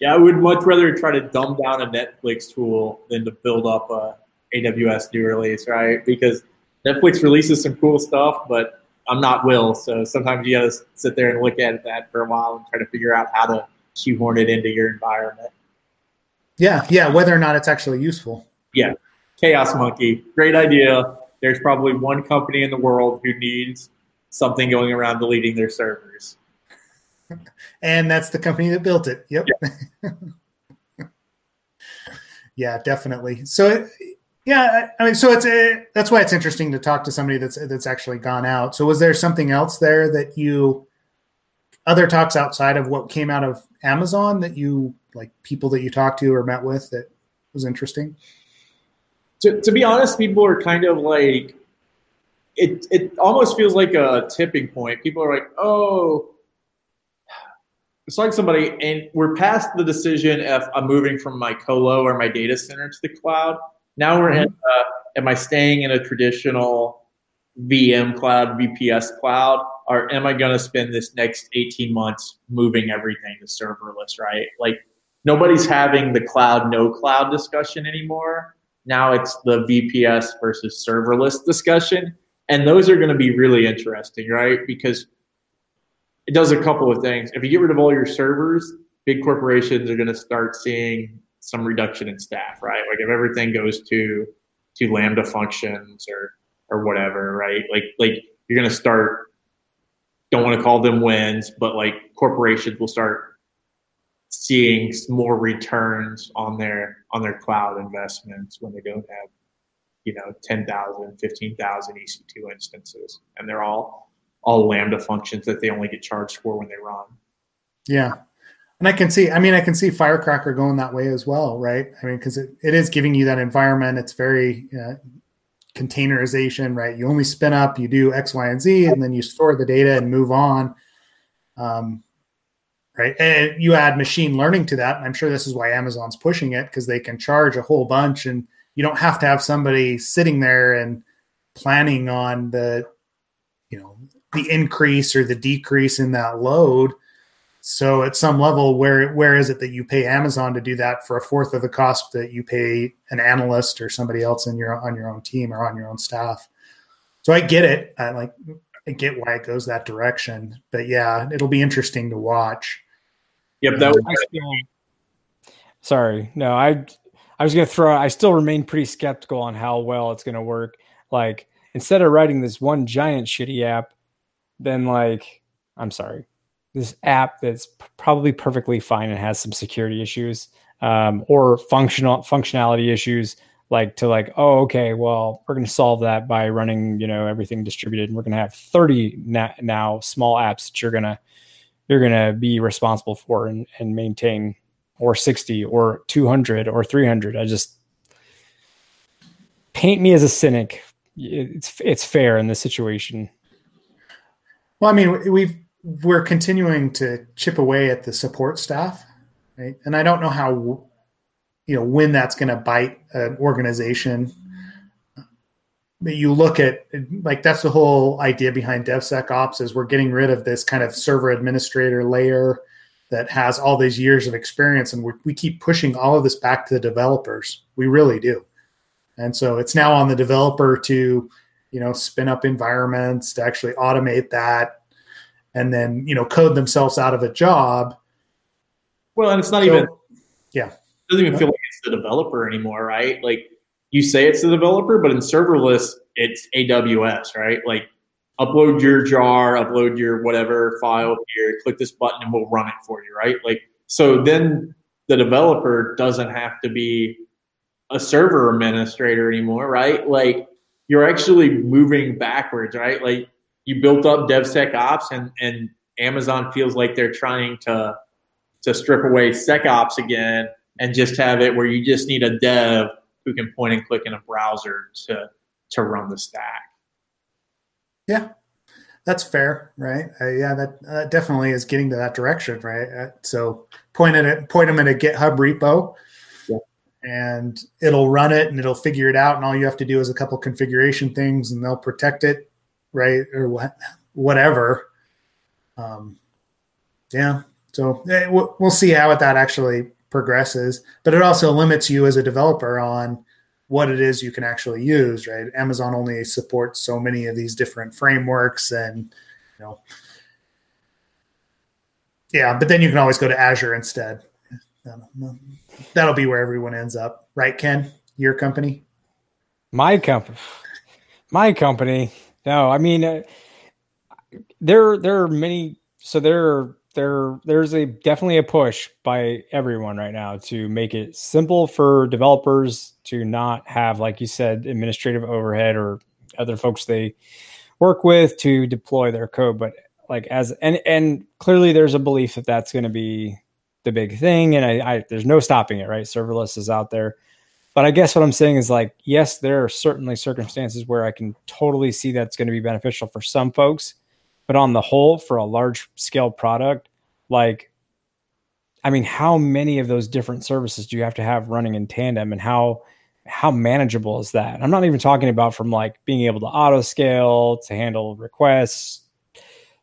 Yeah, I would much rather try to dumb down a Netflix tool than to build up a AWS new release, right? Because Netflix releases some cool stuff, but I'm not Will, so sometimes you gotta sit there and look at that for a while and try to figure out how to shoehorn it into your environment. Yeah, yeah, whether or not it's actually useful. Yeah, Chaos Monkey, great idea. There's probably one company in the world who needs something going around deleting their servers. And that's the company that built it. Yep. Yeah, yeah definitely. So, it, yeah, I mean, so it's a, that's why it's interesting to talk to somebody that's that's actually gone out. So, was there something else there that you, other talks outside of what came out of Amazon that you like people that you talked to or met with that was interesting? To, to be honest, people are kind of like it. It almost feels like a tipping point. People are like, "Oh, it's like somebody," and we're past the decision if I'm moving from my colo or my data center to the cloud. Now we're in. Uh, am I staying in a traditional VM cloud, VPS cloud, or am I going to spend this next 18 months moving everything to serverless? Right, like nobody's having the cloud no cloud discussion anymore. Now it's the VPS versus serverless discussion. And those are going to be really interesting, right? Because it does a couple of things. If you get rid of all your servers, big corporations are going to start seeing some reduction in staff, right? Like if everything goes to to lambda functions or or whatever, right? Like like you're going to start don't want to call them wins, but like corporations will start seeing more returns on their on their cloud investments when they don't have you know 10,000 15,000 EC2 instances. And they're all all lambda functions that they only get charged for when they run. Yeah. And I can see I mean I can see Firecracker going that way as well right? I mean because it, it is giving you that environment. It's very uh, containerization right? You only spin up you do X Y and Z and then you store the data and move on. Um, right? And you add machine learning to that. I'm sure this is why Amazon's pushing it because they can charge a whole bunch, and you don't have to have somebody sitting there and planning on the, you know, the increase or the decrease in that load. So at some level, where where is it that you pay Amazon to do that for a fourth of the cost that you pay an analyst or somebody else in your on your own team or on your own staff? So I get it. I like I get why it goes that direction. But yeah, it'll be interesting to watch. Yep, that was. sorry, no, I I was gonna throw. I still remain pretty skeptical on how well it's gonna work. Like instead of writing this one giant shitty app, then like I'm sorry, this app that's p- probably perfectly fine and has some security issues um, or functional functionality issues like to like oh okay well we're going to solve that by running you know everything distributed and we're going to have 30 na- now small apps that you're going to you're going to be responsible for and, and maintain or 60 or 200 or 300 i just paint me as a cynic. It's it's fair in this situation. Well i mean we've we're continuing to chip away at the support staff right? And i don't know how you know when that's going to bite an organization you look at like that's the whole idea behind DevSecOps is we're getting rid of this kind of server administrator layer that has all these years of experience, and we keep pushing all of this back to the developers. We really do, and so it's now on the developer to you know spin up environments to actually automate that, and then you know code themselves out of a job. Well, and it's not so, even yeah, it doesn't even feel like it's the developer anymore, right? Like you say it's the developer, but in serverless, it's AWS, right? Like upload your jar, upload your whatever file here, click this button and we'll run it for you, right? Like, so then the developer doesn't have to be a server administrator anymore, right? Like you're actually moving backwards, right? Like you built up DevSecOps and, and Amazon feels like they're trying to, to strip away SecOps again and just have it where you just need a dev who can point and click in a browser to to run the stack. Yeah, that's fair, right? Uh, yeah, that uh, definitely is getting to that direction, right? Uh, so point it point them in a GitHub repo, yeah. and it'll run it and it'll figure it out, and all you have to do is a couple configuration things, and they'll protect it, right, or what, whatever. Um, yeah, so eh, we'll, we'll see how it that actually progresses, but it also limits you as a developer on what it is you can actually use, right? Amazon only supports so many of these different frameworks and you know Yeah, but then you can always go to Azure instead. That'll be where everyone ends up, right, Ken? Your company? My company. My company. No, I mean, uh, there there are many. So there there there's a definitely a push by everyone right now to make it simple for developers to not have, like you said, administrative overhead or other folks they work with to deploy their code. But like as and and clearly there's a belief that that's going to be the big thing, and I, I there's no stopping it. Right, serverless is out there. But I guess what I'm saying is like, yes, there are certainly circumstances where I can totally see that's going to be beneficial for some folks. But on the whole, for a large scale product, like, I mean, how many of those different services do you have to have running in tandem and how how manageable is that? I'm not even talking about from like being able to auto scale to handle requests,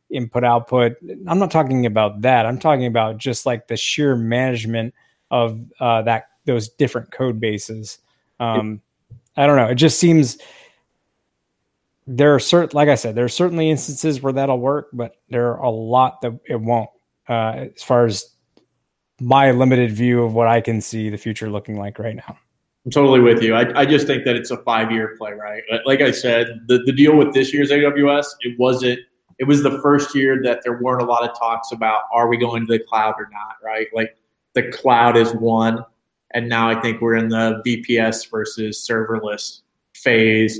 input output. I'm not talking about that. I'm talking about just like the sheer management of uh, that those different code bases. Um, I don't know. It just seems there are certain, like I said, there are certainly instances where that'll work, but there are a lot that it won't. Uh, as far as my limited view of what I can see the future looking like right now. I'm totally with you. I, I just think that it's a five year play, right? Like I said, the, the deal with this year's AWS, it wasn't, it was the first year that there weren't a lot of talks about are we going to the cloud or not, right? Like the cloud is one. And now I think we're in the VPS versus serverless phase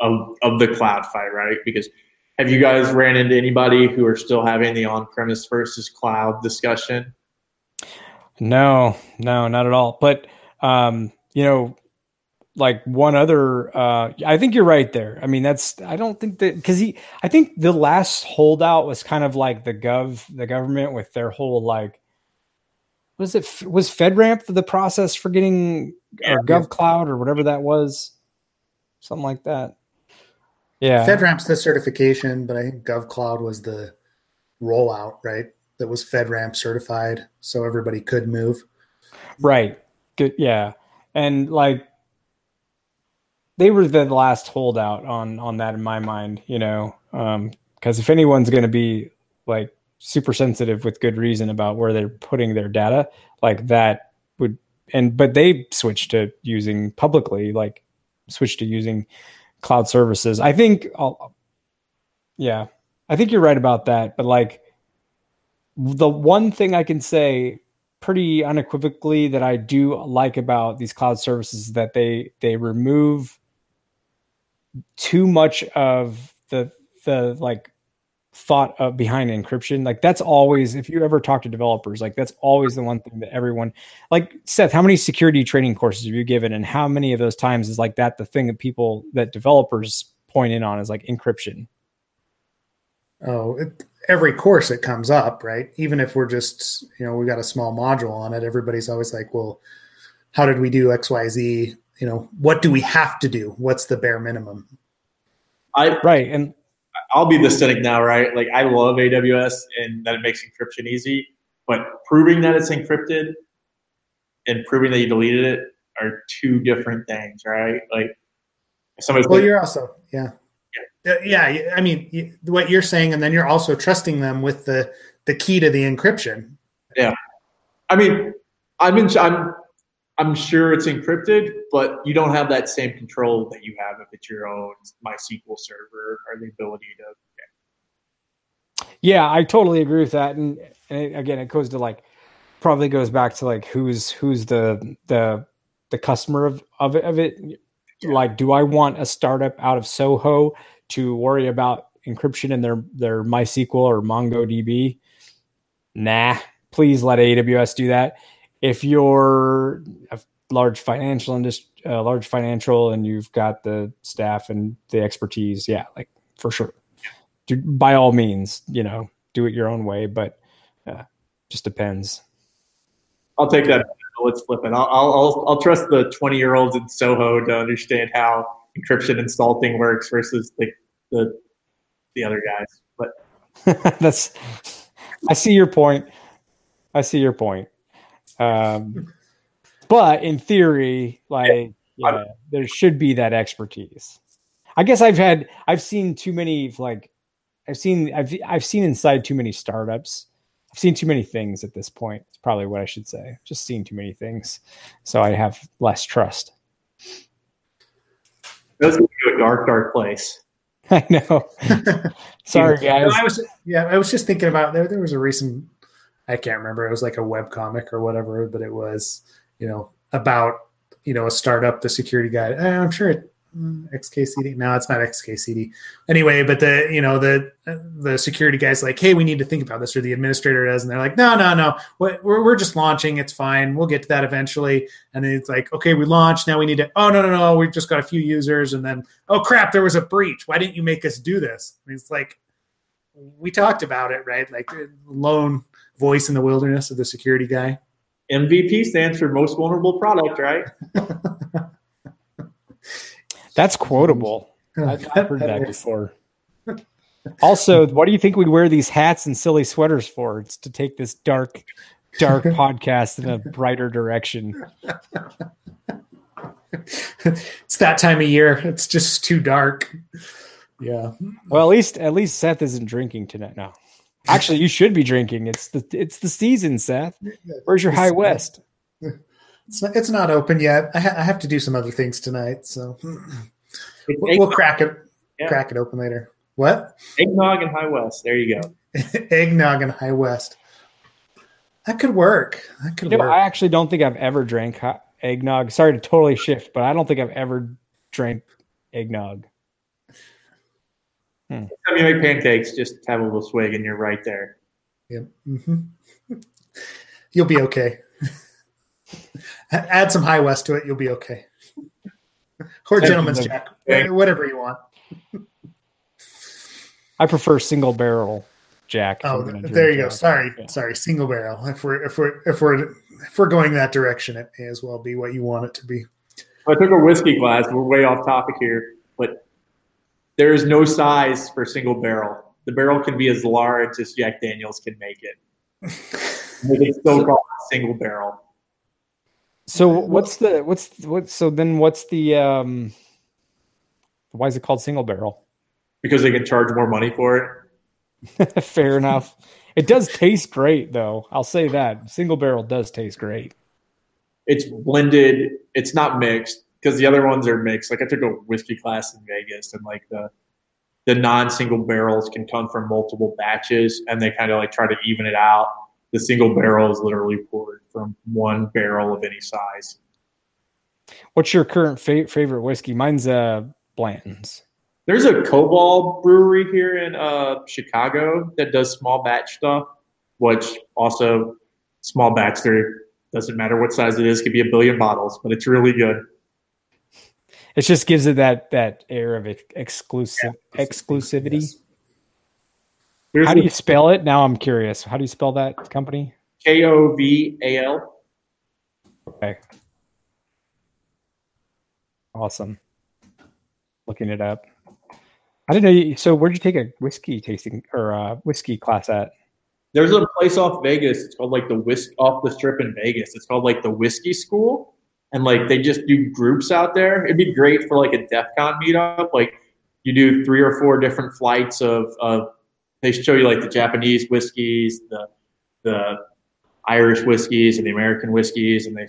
of, of the cloud fight, right? Because have you guys ran into anybody who are still having the on premise versus cloud discussion? No, no, not at all. But, um, you know, like one other, uh, I think you're right there. I mean, that's, I don't think that, cause he, I think the last holdout was kind of like the gov, the government with their whole like, was it was FedRAMP the process for getting yeah, or GovCloud or whatever that was, something like that. Yeah, FedRAMP's the certification, but I think GovCloud was the rollout, right? That was FedRAMP certified, so everybody could move. Right. Good. Yeah, and like they were the last holdout on on that in my mind. You know, because um, if anyone's going to be like super sensitive with good reason about where they're putting their data like that would and but they switched to using publicly like switched to using cloud services. I think I'll, yeah i think you're right about that but like the one thing i can say pretty unequivocally that i do like about these cloud services is that they they remove too much of the the like thought of behind encryption. Like that's always if you ever talk to developers like that's always the one thing that everyone like seth how many security training courses have you given? And how many of those times is like that the thing that people that developers point in on is like encryption? Oh it, every course it comes up right? Even if we're just you know we got a small module on it everybody's always like well how did we do xyz you know what do we have to do? What's the bare minimum? I right and I'll be the cynic now, right? Like I love AWS and that it makes encryption easy, but proving that it's encrypted and proving that you deleted it are two different things, right? Like somebody's well, like, you're also yeah. yeah, uh, yeah. I mean, what you're saying, and then you're also trusting them with the the key to the encryption. Yeah, I mean, I'm in, I'm I'm sure it's encrypted, but you don't have that same control that you have if it's your own MySQL server or the ability to. Yeah, I totally agree with that, and, and again, it goes to like probably goes back to like who's who's the the the customer of of it, of it. Yeah. Like, do I want a startup out of Soho to worry about encryption in their their MySQL or MongoDB? Nah, please let AWS do that if you're a large financial industry, uh, large financial, and you've got the staff and the expertise, yeah, like for sure. Do, by all means, you know, do it your own way, but uh, just depends. I'll take that. Let's flip it. I'll, I'll, I'll trust the 20 year olds in Soho to understand how encryption and salting works versus the, the, the other guys. But that's, I see your point. I see your point. Um, but in theory, like yeah, there should be that expertise. I guess I've had I've seen too many like I've seen I've I've seen inside too many startups I've seen too many things at this point. It's probably what I should say. Just seen too many things, so I have less trust. That's going to a dark, dark place. I know. Sorry, guys. No, I was yeah, I was just thinking about there. There was a recent, I can't remember. It was like a web comic or whatever, but it was you know about you know a startup, the security guy. Eh, I'm sure it mm, XKCD. No, it's not XKCD. Anyway, but the you know the the security guy's like, hey, we need to think about this, or the administrator does, and they're like, no, no, no, we're we're just launching. It's fine. We'll get to that eventually. And then it's like, okay, we launched. Now we need to. Oh no, no, no. We've just got a few users, and then oh crap, there was a breach. Why didn't you make us do this? And it's like we talked about it, right? Like lone voice in the wilderness of the security guy. MVP stands for most vulnerable product, right? That's quotable. I've, I've heard that before. Also, what do you think we wear these hats and silly sweaters for? It's to take this dark, dark podcast in a brighter direction. it's that time of year. It's just too dark. Yeah. Well, at least at least Seth isn't drinking tonight. No. Actually, you should be drinking. It's the it's the season, Seth. Where's your High West? It's not, it's not open yet. I, ha- I have to do some other things tonight, so hmm. we'll, we'll crack it Yeah. crack it open later. What? Eggnog and High West. There you go. Eggnog and High West. That could work. That could You know, work. I actually don't think I've ever drank hot eggnog. Sorry to totally shift, but I don't think I've ever drank eggnog. Time you make pancakes, just have a little swig and you're right there. Yep. hmm You'll be okay. Add some High West to it. You'll be okay. Or Gentleman's Jack, whatever you want. I prefer single barrel Jack. Oh, I'm gonna drink there you go. Jack. Sorry, Yeah. sorry. Single barrel. If we're if we're if we're if we're going that direction, it may as well be what you want it to be. I took a whiskey glass. We're way off topic here, but there is no size for single barrel. The barrel can be as large as Jack Daniels can make it. They can still call it single barrel. So what's the what's what? So then what's the um? Why is it called single barrel? because they can charge more money for it. Fair enough. It does taste great, though. I'll say that single barrel does taste great. It's blended. It's not mixed because the other ones are mixed. Like I took a whiskey class in Vegas, and like the the non-single barrels can come from multiple batches, and they kind of like try to even it out. The single barrel is literally poured from one barrel of any size. What's your current fa- favorite whiskey? Mine's uh Blanton's. There's a Koval brewery here in uh, Chicago that does small batch stuff, which also small batch. There doesn't matter what size it is; could be a billion bottles, but it's really good. It just gives it that that air of ex- exclusive exclusivity. Yes. How do you spell it? Now I'm curious. How do you spell that company? K O V A L. Okay. Awesome. Looking it up. I didn't know you. So, where'd you take a whiskey tasting or uh, whiskey class at? There's a place off Vegas. It's called like the whisk off the strip in Vegas. It's called like the Whiskey School, and like they just do groups out there. It'd be great for like a DEF CON meetup. Like you do three or four different flights of of. They show you like the Japanese whiskeys, the the Irish whiskeys, and the American whiskeys, and they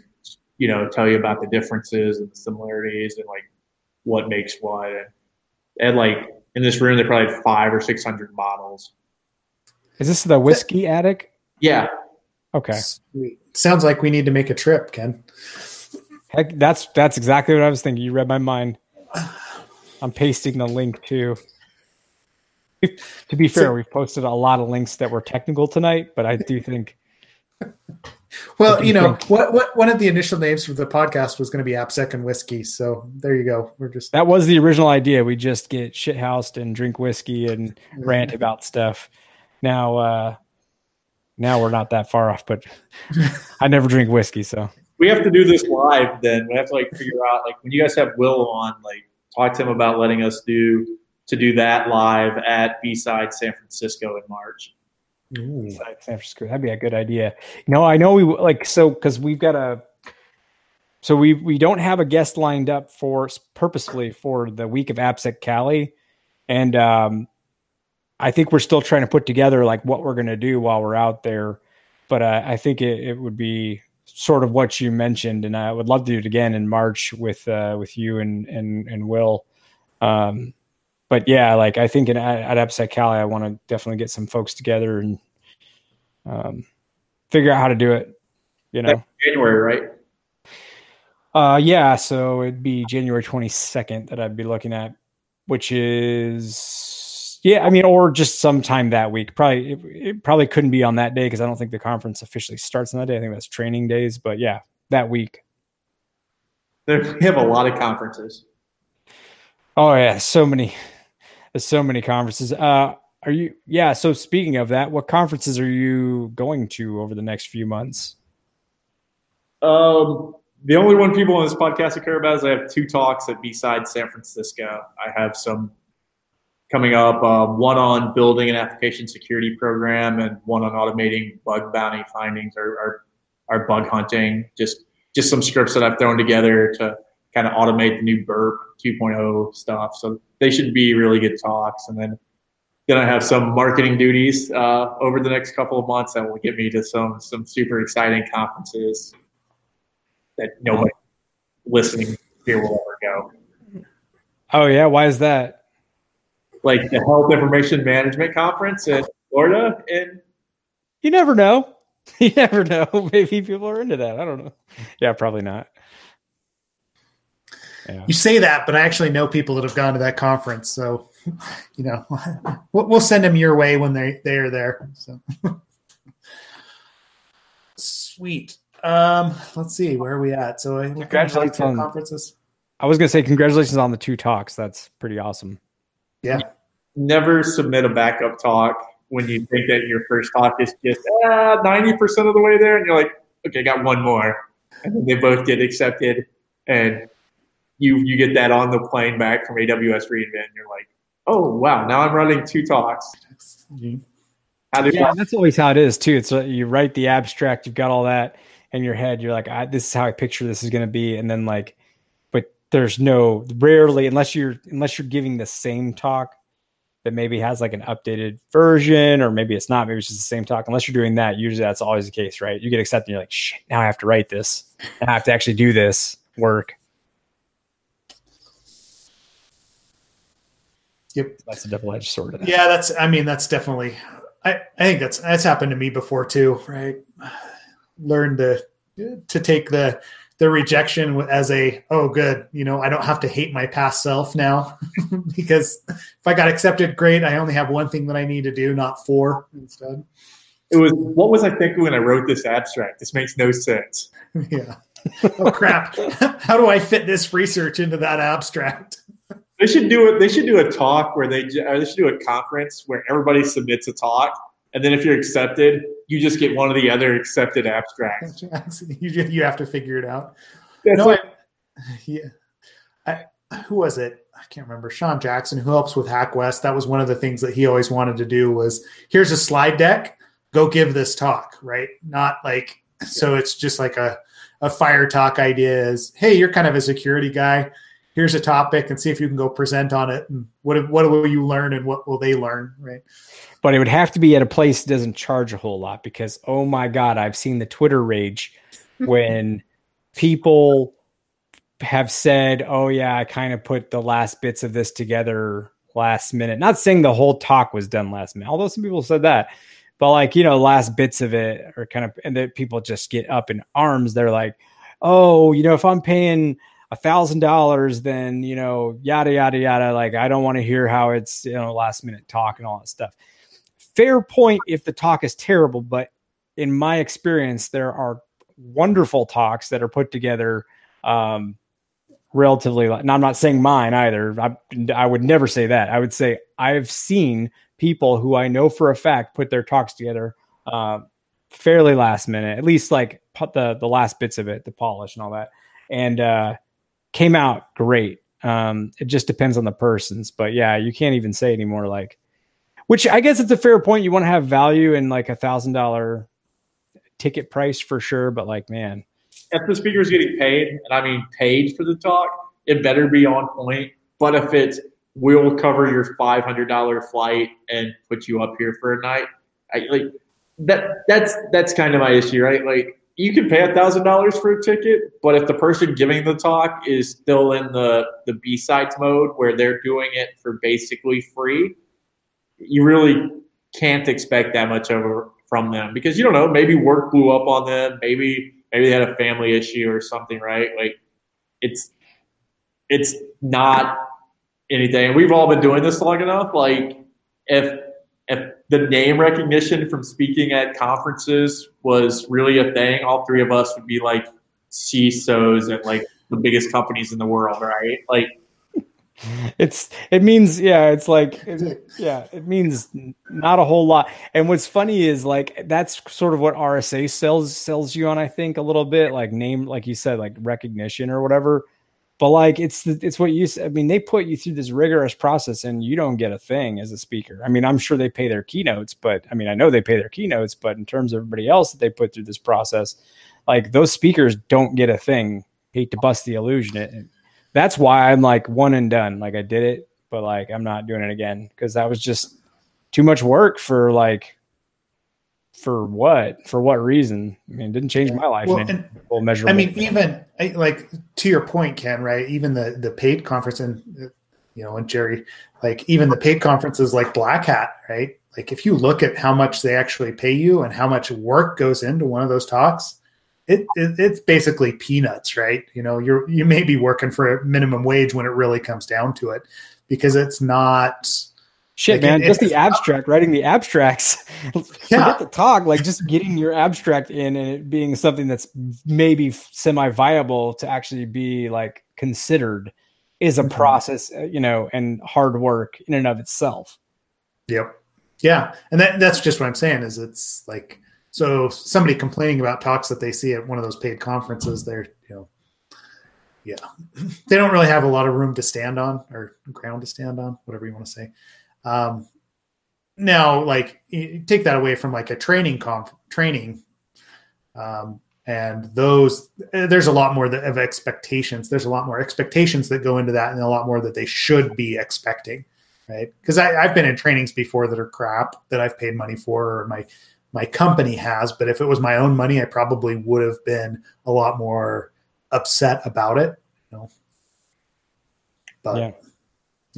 you know tell you about the differences and the similarities and like what makes what. And, and like in this room, they probably had five or six hundred bottles. Is this the whiskey attic? Yeah, Okay. Sweet. Sounds like we need to make a trip, Ken. That's that's exactly what I was thinking. You read my mind. I'm pasting the link too. To be fair, So- we've posted a lot of links that were technical tonight, but I do think Well, do you you know, think? what what one of the initial names for the podcast was going to be AppSec and whiskey. So there you go. We're just that was the original idea. We just get shithoused and drink whiskey and rant about stuff. Now, uh, now we're not that far off, but I never drink whiskey, so we have to do this live then we have to like figure out like when you guys have will on like talk to him about letting us do to do that live at b-side san francisco in march Ooh. San Francisco. That'd be a good idea. No, I know we like so because we've got a so we we don't have a guest lined up for purposefully for the week of AppSec Cali, and um, I think we're still trying to put together like what we're going to do while we're out there. But uh, I think it, it would be sort of what you mentioned, and I would love to do it again in March with uh, with you and and and Will. Um, but yeah, like I think in, at, at AppSec Cali, I want to definitely get some folks together and um, figure out how to do it. You know, January, right? Uh, yeah. So it'd be January twenty second that I'd be looking at, which is yeah. I mean, or just sometime that week. Probably it, it probably couldn't be on that day because I don't think the conference officially starts on that day. I think that's training days. But yeah, that week. There, we have a lot of conferences. Oh yeah, so many, so many conferences. Uh, are you? Yeah. So speaking of that, what conferences are you going to over the next few months? Um, the only one people on this podcast care about is I have two talks at B-Side San Francisco. I have some coming up, uh, one on building an application security program and one on automating bug bounty findings or, or, or bug hunting. Just just some scripts that I've thrown together to kind of automate the new burp 2.0 stuff. So they should be really good talks. And then then I have some marketing duties uh, over the next couple of months that will get me to some some super exciting conferences that nobody listening here will ever go. Oh yeah, why is that? Like the Health Information Management Conference in Florida, and you never know. You never know. Maybe people are into that. I don't know. Yeah, probably not. Yeah. You say that, but I actually know people that have gone to that conference. So, you know, we'll send them your way when they they are there. So, sweet. Um, let's see, where are we at? So, congratulations on conferences. I was gonna say congratulations on the two talks. That's pretty awesome. Yeah. Never submit a backup talk when you think that your first talk is just ah, ninety percent of the way there, and you're like, okay, I got one more, and then they both get accepted, and you you get that on the plane back from AWS reInvent, and you're like, oh wow, now I'm running two talks. yeah, that's always how it is too. It's uh, you write the abstract, you've got all that in your head. You're like, this is how I picture this is going to be, and then like, but there's no rarely unless you're unless you're giving the same talk that maybe has like an updated version, or maybe it's not. Maybe it's just the same talk. Unless you're doing that, usually that's always the case, right? You get accepted, and you're like, shit, now I have to write this, I have to actually do this work. Yep, that's a double edged sword. Yeah, that's. I mean, that's definitely. I I think that's that's happened to me before too, right? Learn to to take the the rejection as a oh good you know i don't have to hate my past self now because if i got accepted great. I only have one thing that i need to do not four instead. It was what was i thinking when i wrote this abstract? This makes no sense. Yeah. Oh crap. How do i fit this research into that abstract? They should do it. They should do a talk where they, uh, they should do a conference where everybody submits a talk, and then if you're accepted, you just get one of the other accepted abstracts. you you have to figure it out. That's no, like, I, yeah. I, who was it? I can't remember. Sean Jackson, who helps with HackWest. That was one of the things that he always wanted to do. Was here's a slide deck. Go give this talk, right? Not like so. It's just like a a fire talk idea. Is hey, you're kind of a security guy here's a topic and see if you can go present on it. And what what will you learn and what will they learn right? But it would have to be at a place that doesn't charge a whole lot because oh my god i've seen the twitter rage when people have said oh yeah i kind of put the last bits of this together last minute. Not saying the whole talk was done last minute although some people said that. But like you know last bits of it are kind of and that people just get up in arms. They're like oh you know if i'm paying a thousand dollars, then you know, yada yada yada. Like I don't want to hear how it's you know last minute talk and all that stuff. Fair point if the talk is terrible, but in my experience, there are wonderful talks that are put together um, relatively. And I'm not saying mine either. I, I would never say that. I would say I've seen people who I know for a fact put their talks together uh, fairly last minute, at least like put the the last bits of it, the polish and all that. And uh, came out great. Um, it just depends on the person's, but yeah, you can't even say anymore. Like, which I guess it's a fair point. You want to have value in like a thousand dollar ticket price for sure, but like, man, if the speaker is getting paid, and I mean paid for the talk, it better be on point. But if it's we'll cover your five hundred dollar flight and put you up here for a night. I, like that. That's that's kind of my issue, right? Like you can pay a thousand dollars for a ticket, but if the person giving the talk is still in the the B sides mode where they're doing it for basically free, you really can't expect that much over from them because you don't know. Maybe work blew up on them. Maybe maybe they had a family issue or something, right? Like it's it's not anything. We've all been doing this long enough. Like if if the name recognition from speaking at conferences was really a thing, all three of us would be like CISOs at like the biggest companies in the world, right? Like it's it means yeah it's like it, yeah it means not a whole lot. And what's funny is like that's sort of what rsa sells sells you on i think a little bit like name like you said like recognition or whatever but like it's it's what you said. i mean they put you through this rigorous process and you don't get a thing as a speaker. I mean i'm sure they pay their keynotes but i mean i know they pay their keynotes but in terms of everybody else that they put through this process like those speakers don't get a thing. Hate to bust the illusion. That's why i'm like one and done. Like i did it but like i'm not doing it again because that was just too much work for like for what? For what reason? I mean, it didn't change my life. Well, and, measure. I mean, even like to your point, Ken. Right? Even the the paid conference and you know, and Jerry, like even the paid conferences like Black Hat, right? Like if you look at how much they actually pay you and how much work goes into one of those talks, it, it, it's basically peanuts, right? You know, you're you may be working for a minimum wage when it really comes down to it, because it's not Shit, man, just the abstract, writing the abstracts. Yeah. Forget the talk, like just getting your abstract in and it being something that's maybe semi viable to actually be like considered is a mm-hmm. process, uh, you know, and hard work in and of itself. Yep. Yeah. And that, that's just what I'm saying is it's like, so somebody complaining about talks that they see at one of those paid conferences, they're, you know, yeah, they don't really have a lot of room to stand on or ground to stand on, whatever you want to say. Um, now, like take that away from like a training comp training, um, and those there's a lot more of expectations. There's a lot more expectations that go into that, and a lot more that they should be expecting, right? Because I've been in trainings before that are crap that I've paid money for, or my my company has. But if it was my own money, I probably would have been a lot more upset about it. You know? But yeah.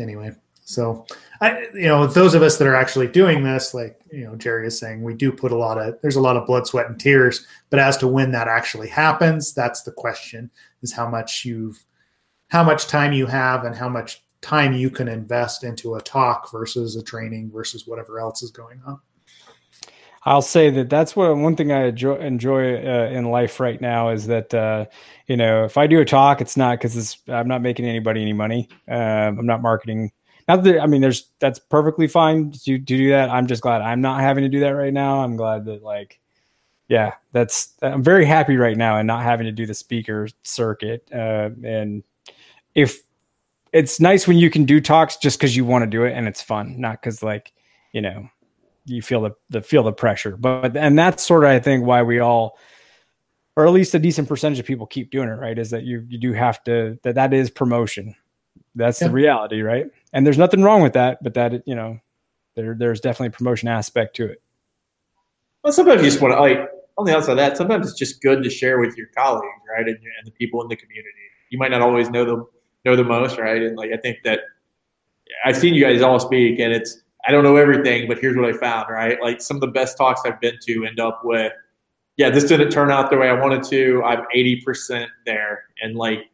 anyway. So, I, you know, those of us that are actually doing this, like, you know, Jerry is saying, we do put a lot of, there's a lot of blood, sweat, and tears. But as to when that actually happens, that's the question is how much you've, how much time you have and how much time you can invest into a talk versus a training versus whatever else is going on. I'll say that that's what one thing I enjoy, enjoy uh, in life right now is that uh, you know if I do a talk, it's not because I'm not making anybody any money. Um, I'm not marketing not that I mean, there's that's perfectly fine to, to do that. I'm just glad I'm not having to do that right now. I'm glad that like, yeah, that's I'm very happy right now and not having to do the speaker circuit. Uh, and if it's nice when you can do talks just because you want to do it and it's fun, not because like you know you feel the, the feel the pressure. But and that's sort of I think why we all or at least a decent percentage of people keep doing it right is that you you do have to that that is promotion that's yeah. the reality right and there's nothing wrong with that but that you know there there's definitely a promotion aspect to it. Well sometimes you just want to like on the outside of that sometimes it's just good to share with your colleagues right and, and the people in the community. You might not always know them know the most right and like i think that i've seen you guys all speak and it's i don't know everything but here's what i found right? Like some of the best talks i've been to end up with yeah this didn't turn out the way i wanted to. I'm 80% there. And like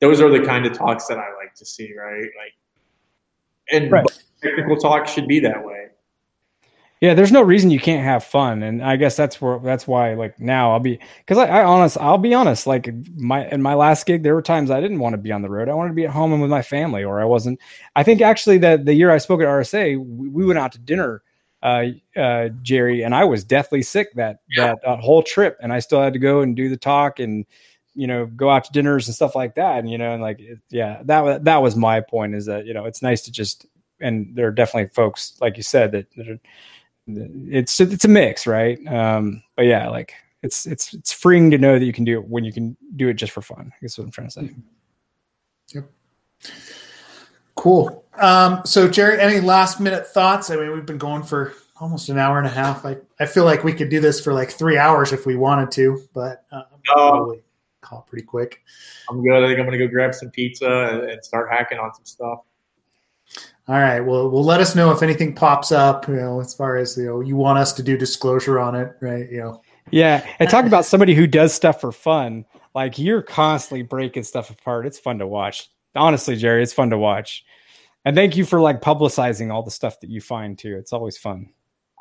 those are the kind of talks that I like to see, right? Like, and right. technical talk should be that way. Yeah, there's no reason you can't have fun, and I guess that's where that's why like now I'll be because I, I honest I'll be honest like my in my last gig there were times I didn't want to be on the road I wanted to be at home and with my family or I wasn't I think actually that the year I spoke at RSA we, we went out to dinner uh, uh, Jerry and I was deathly sick that yeah. that, that whole trip and I still had to go and do the talk and you know go out to dinners and stuff like that and you know and like yeah that that was my point is that you know it's nice to just and there are definitely folks like you said that, that are, it's it's a mix right um but yeah like it's it's it's freeing to know that you can do it when you can do it just for fun i guess what i'm trying to say yep Cool. Um, so, Jerry, any last minute thoughts? I mean, we've been going for almost an hour and a half. I, I feel like we could do this for like three hours if we wanted to, but uh, probably call pretty quick. I'm good. I think I'm going to go grab some pizza and, and start hacking on some stuff. All right. Well, we'll let us know if anything pops up. You know, as far as you know, you want us to do disclosure on it, right? You know. Yeah, and talk about somebody who does stuff for fun. Like you're constantly breaking stuff apart. It's fun to watch. Honestly, Jerry, it's fun to watch. And thank you for like publicizing all the stuff that you find too. It's always fun.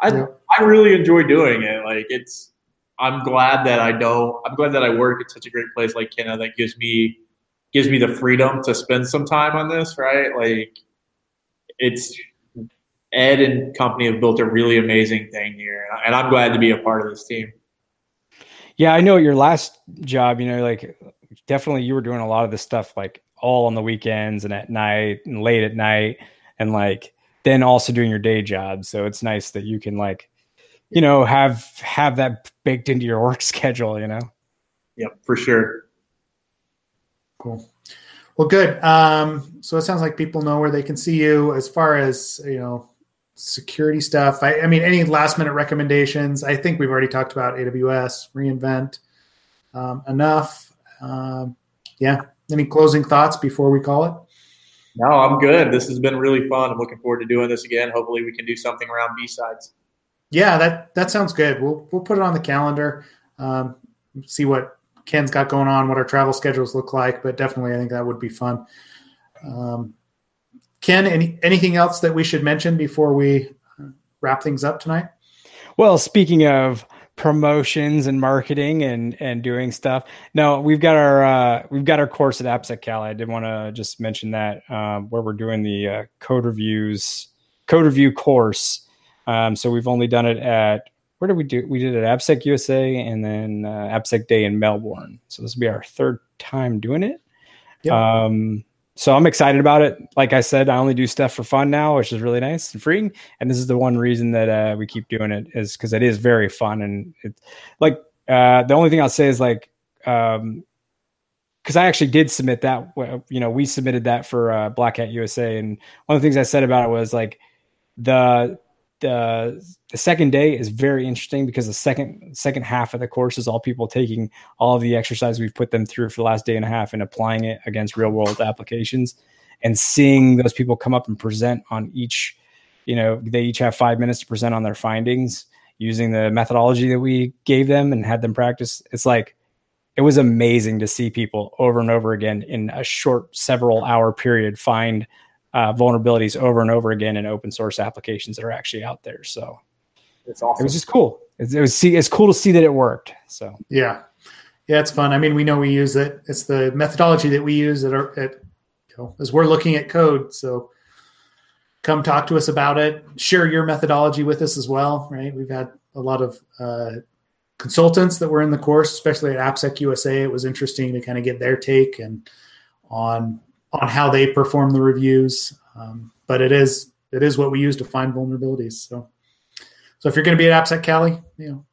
I yeah. I really enjoy doing it. Like it's I'm glad that I don't I'm glad that I work at such a great place like Kenna that gives me gives me the freedom to spend some time on this, right? Like it's Ed and company have built a really amazing thing here, and I'm glad to be a part of this team. Yeah, I know your last job, you know, like definitely you were doing a lot of this stuff like all on the weekends and at night and late at night and like then also doing your day job. So it's nice that you can like, you know, have have that baked into your work schedule, you know. Yep, for sure. Cool. Well, good. Um, so it sounds like people know where they can see you as far as you know security stuff. I, I mean, any last minute recommendations? I think we've already talked about AWS reInvent um, enough. Um, yeah. Any closing thoughts before we call it? No, I'm good. This has been really fun. I'm looking forward to doing this again. Hopefully, we can do something around B sides. Yeah, that that sounds good. We'll we'll put it on the calendar. Um, see what Ken's got going on, what our travel schedules look like. But definitely, I think that would be fun. Um, Ken, any, anything else that we should mention before we wrap things up tonight? Well, speaking of promotions and marketing and and doing stuff. No, we've got our uh, we've got our course at AppSec Cali. I did want to just mention that um, where we're doing the uh, code reviews code review course. Um, so we've only done it at where did we do? We did it at AppSec USA and then uh, AppSec Day in Melbourne. So this will be our third time doing it. Yep. Um, so I'm excited about it. Like I said, I only do stuff for fun now, which is really nice and freeing. And this is the one reason that uh, we keep doing it is because it is very fun. And it's like uh, the only thing I'll say is like, um, because I actually did submit that. You know, we submitted that for uh, Black Hat USA, and one of the things I said about it was like the the the second day is very interesting because the second second half of the course is all people taking all of the exercise we've put them through for the last day and a half and applying it against real world applications and seeing those people come up and present on each you know they each have five minutes to present on their findings using the methodology that we gave them and had them practice. It's like it was amazing to see people over and over again in a short several hour period find uh, vulnerabilities over and over again in open source applications that are actually out there. So it's awesome. It was just cool. It, it was see, it's cool to see that it worked. So yeah, yeah, it's fun. I mean, we know we use it. It's the methodology that we use at, our, at you know, as we're looking at code. So come talk to us about it. Share your methodology with us as well. Right? We've had a lot of uh, consultants that were in the course, especially at AppSec USA. It was interesting to kind of get their take and on on how they perform the reviews. Um, but it is it is what we use to find vulnerabilities. So so if you're going to be at AppSec Cali, you know,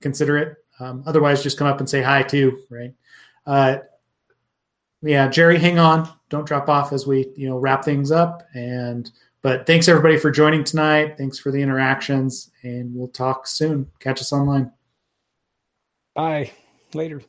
consider it. Um, otherwise, just come up and say hi too, right? Uh, yeah, Jerry, hang on, don't drop off as we you know wrap things up. And but thanks everybody for joining tonight. Thanks for the interactions, and we'll talk soon. Catch us online. Bye. Later.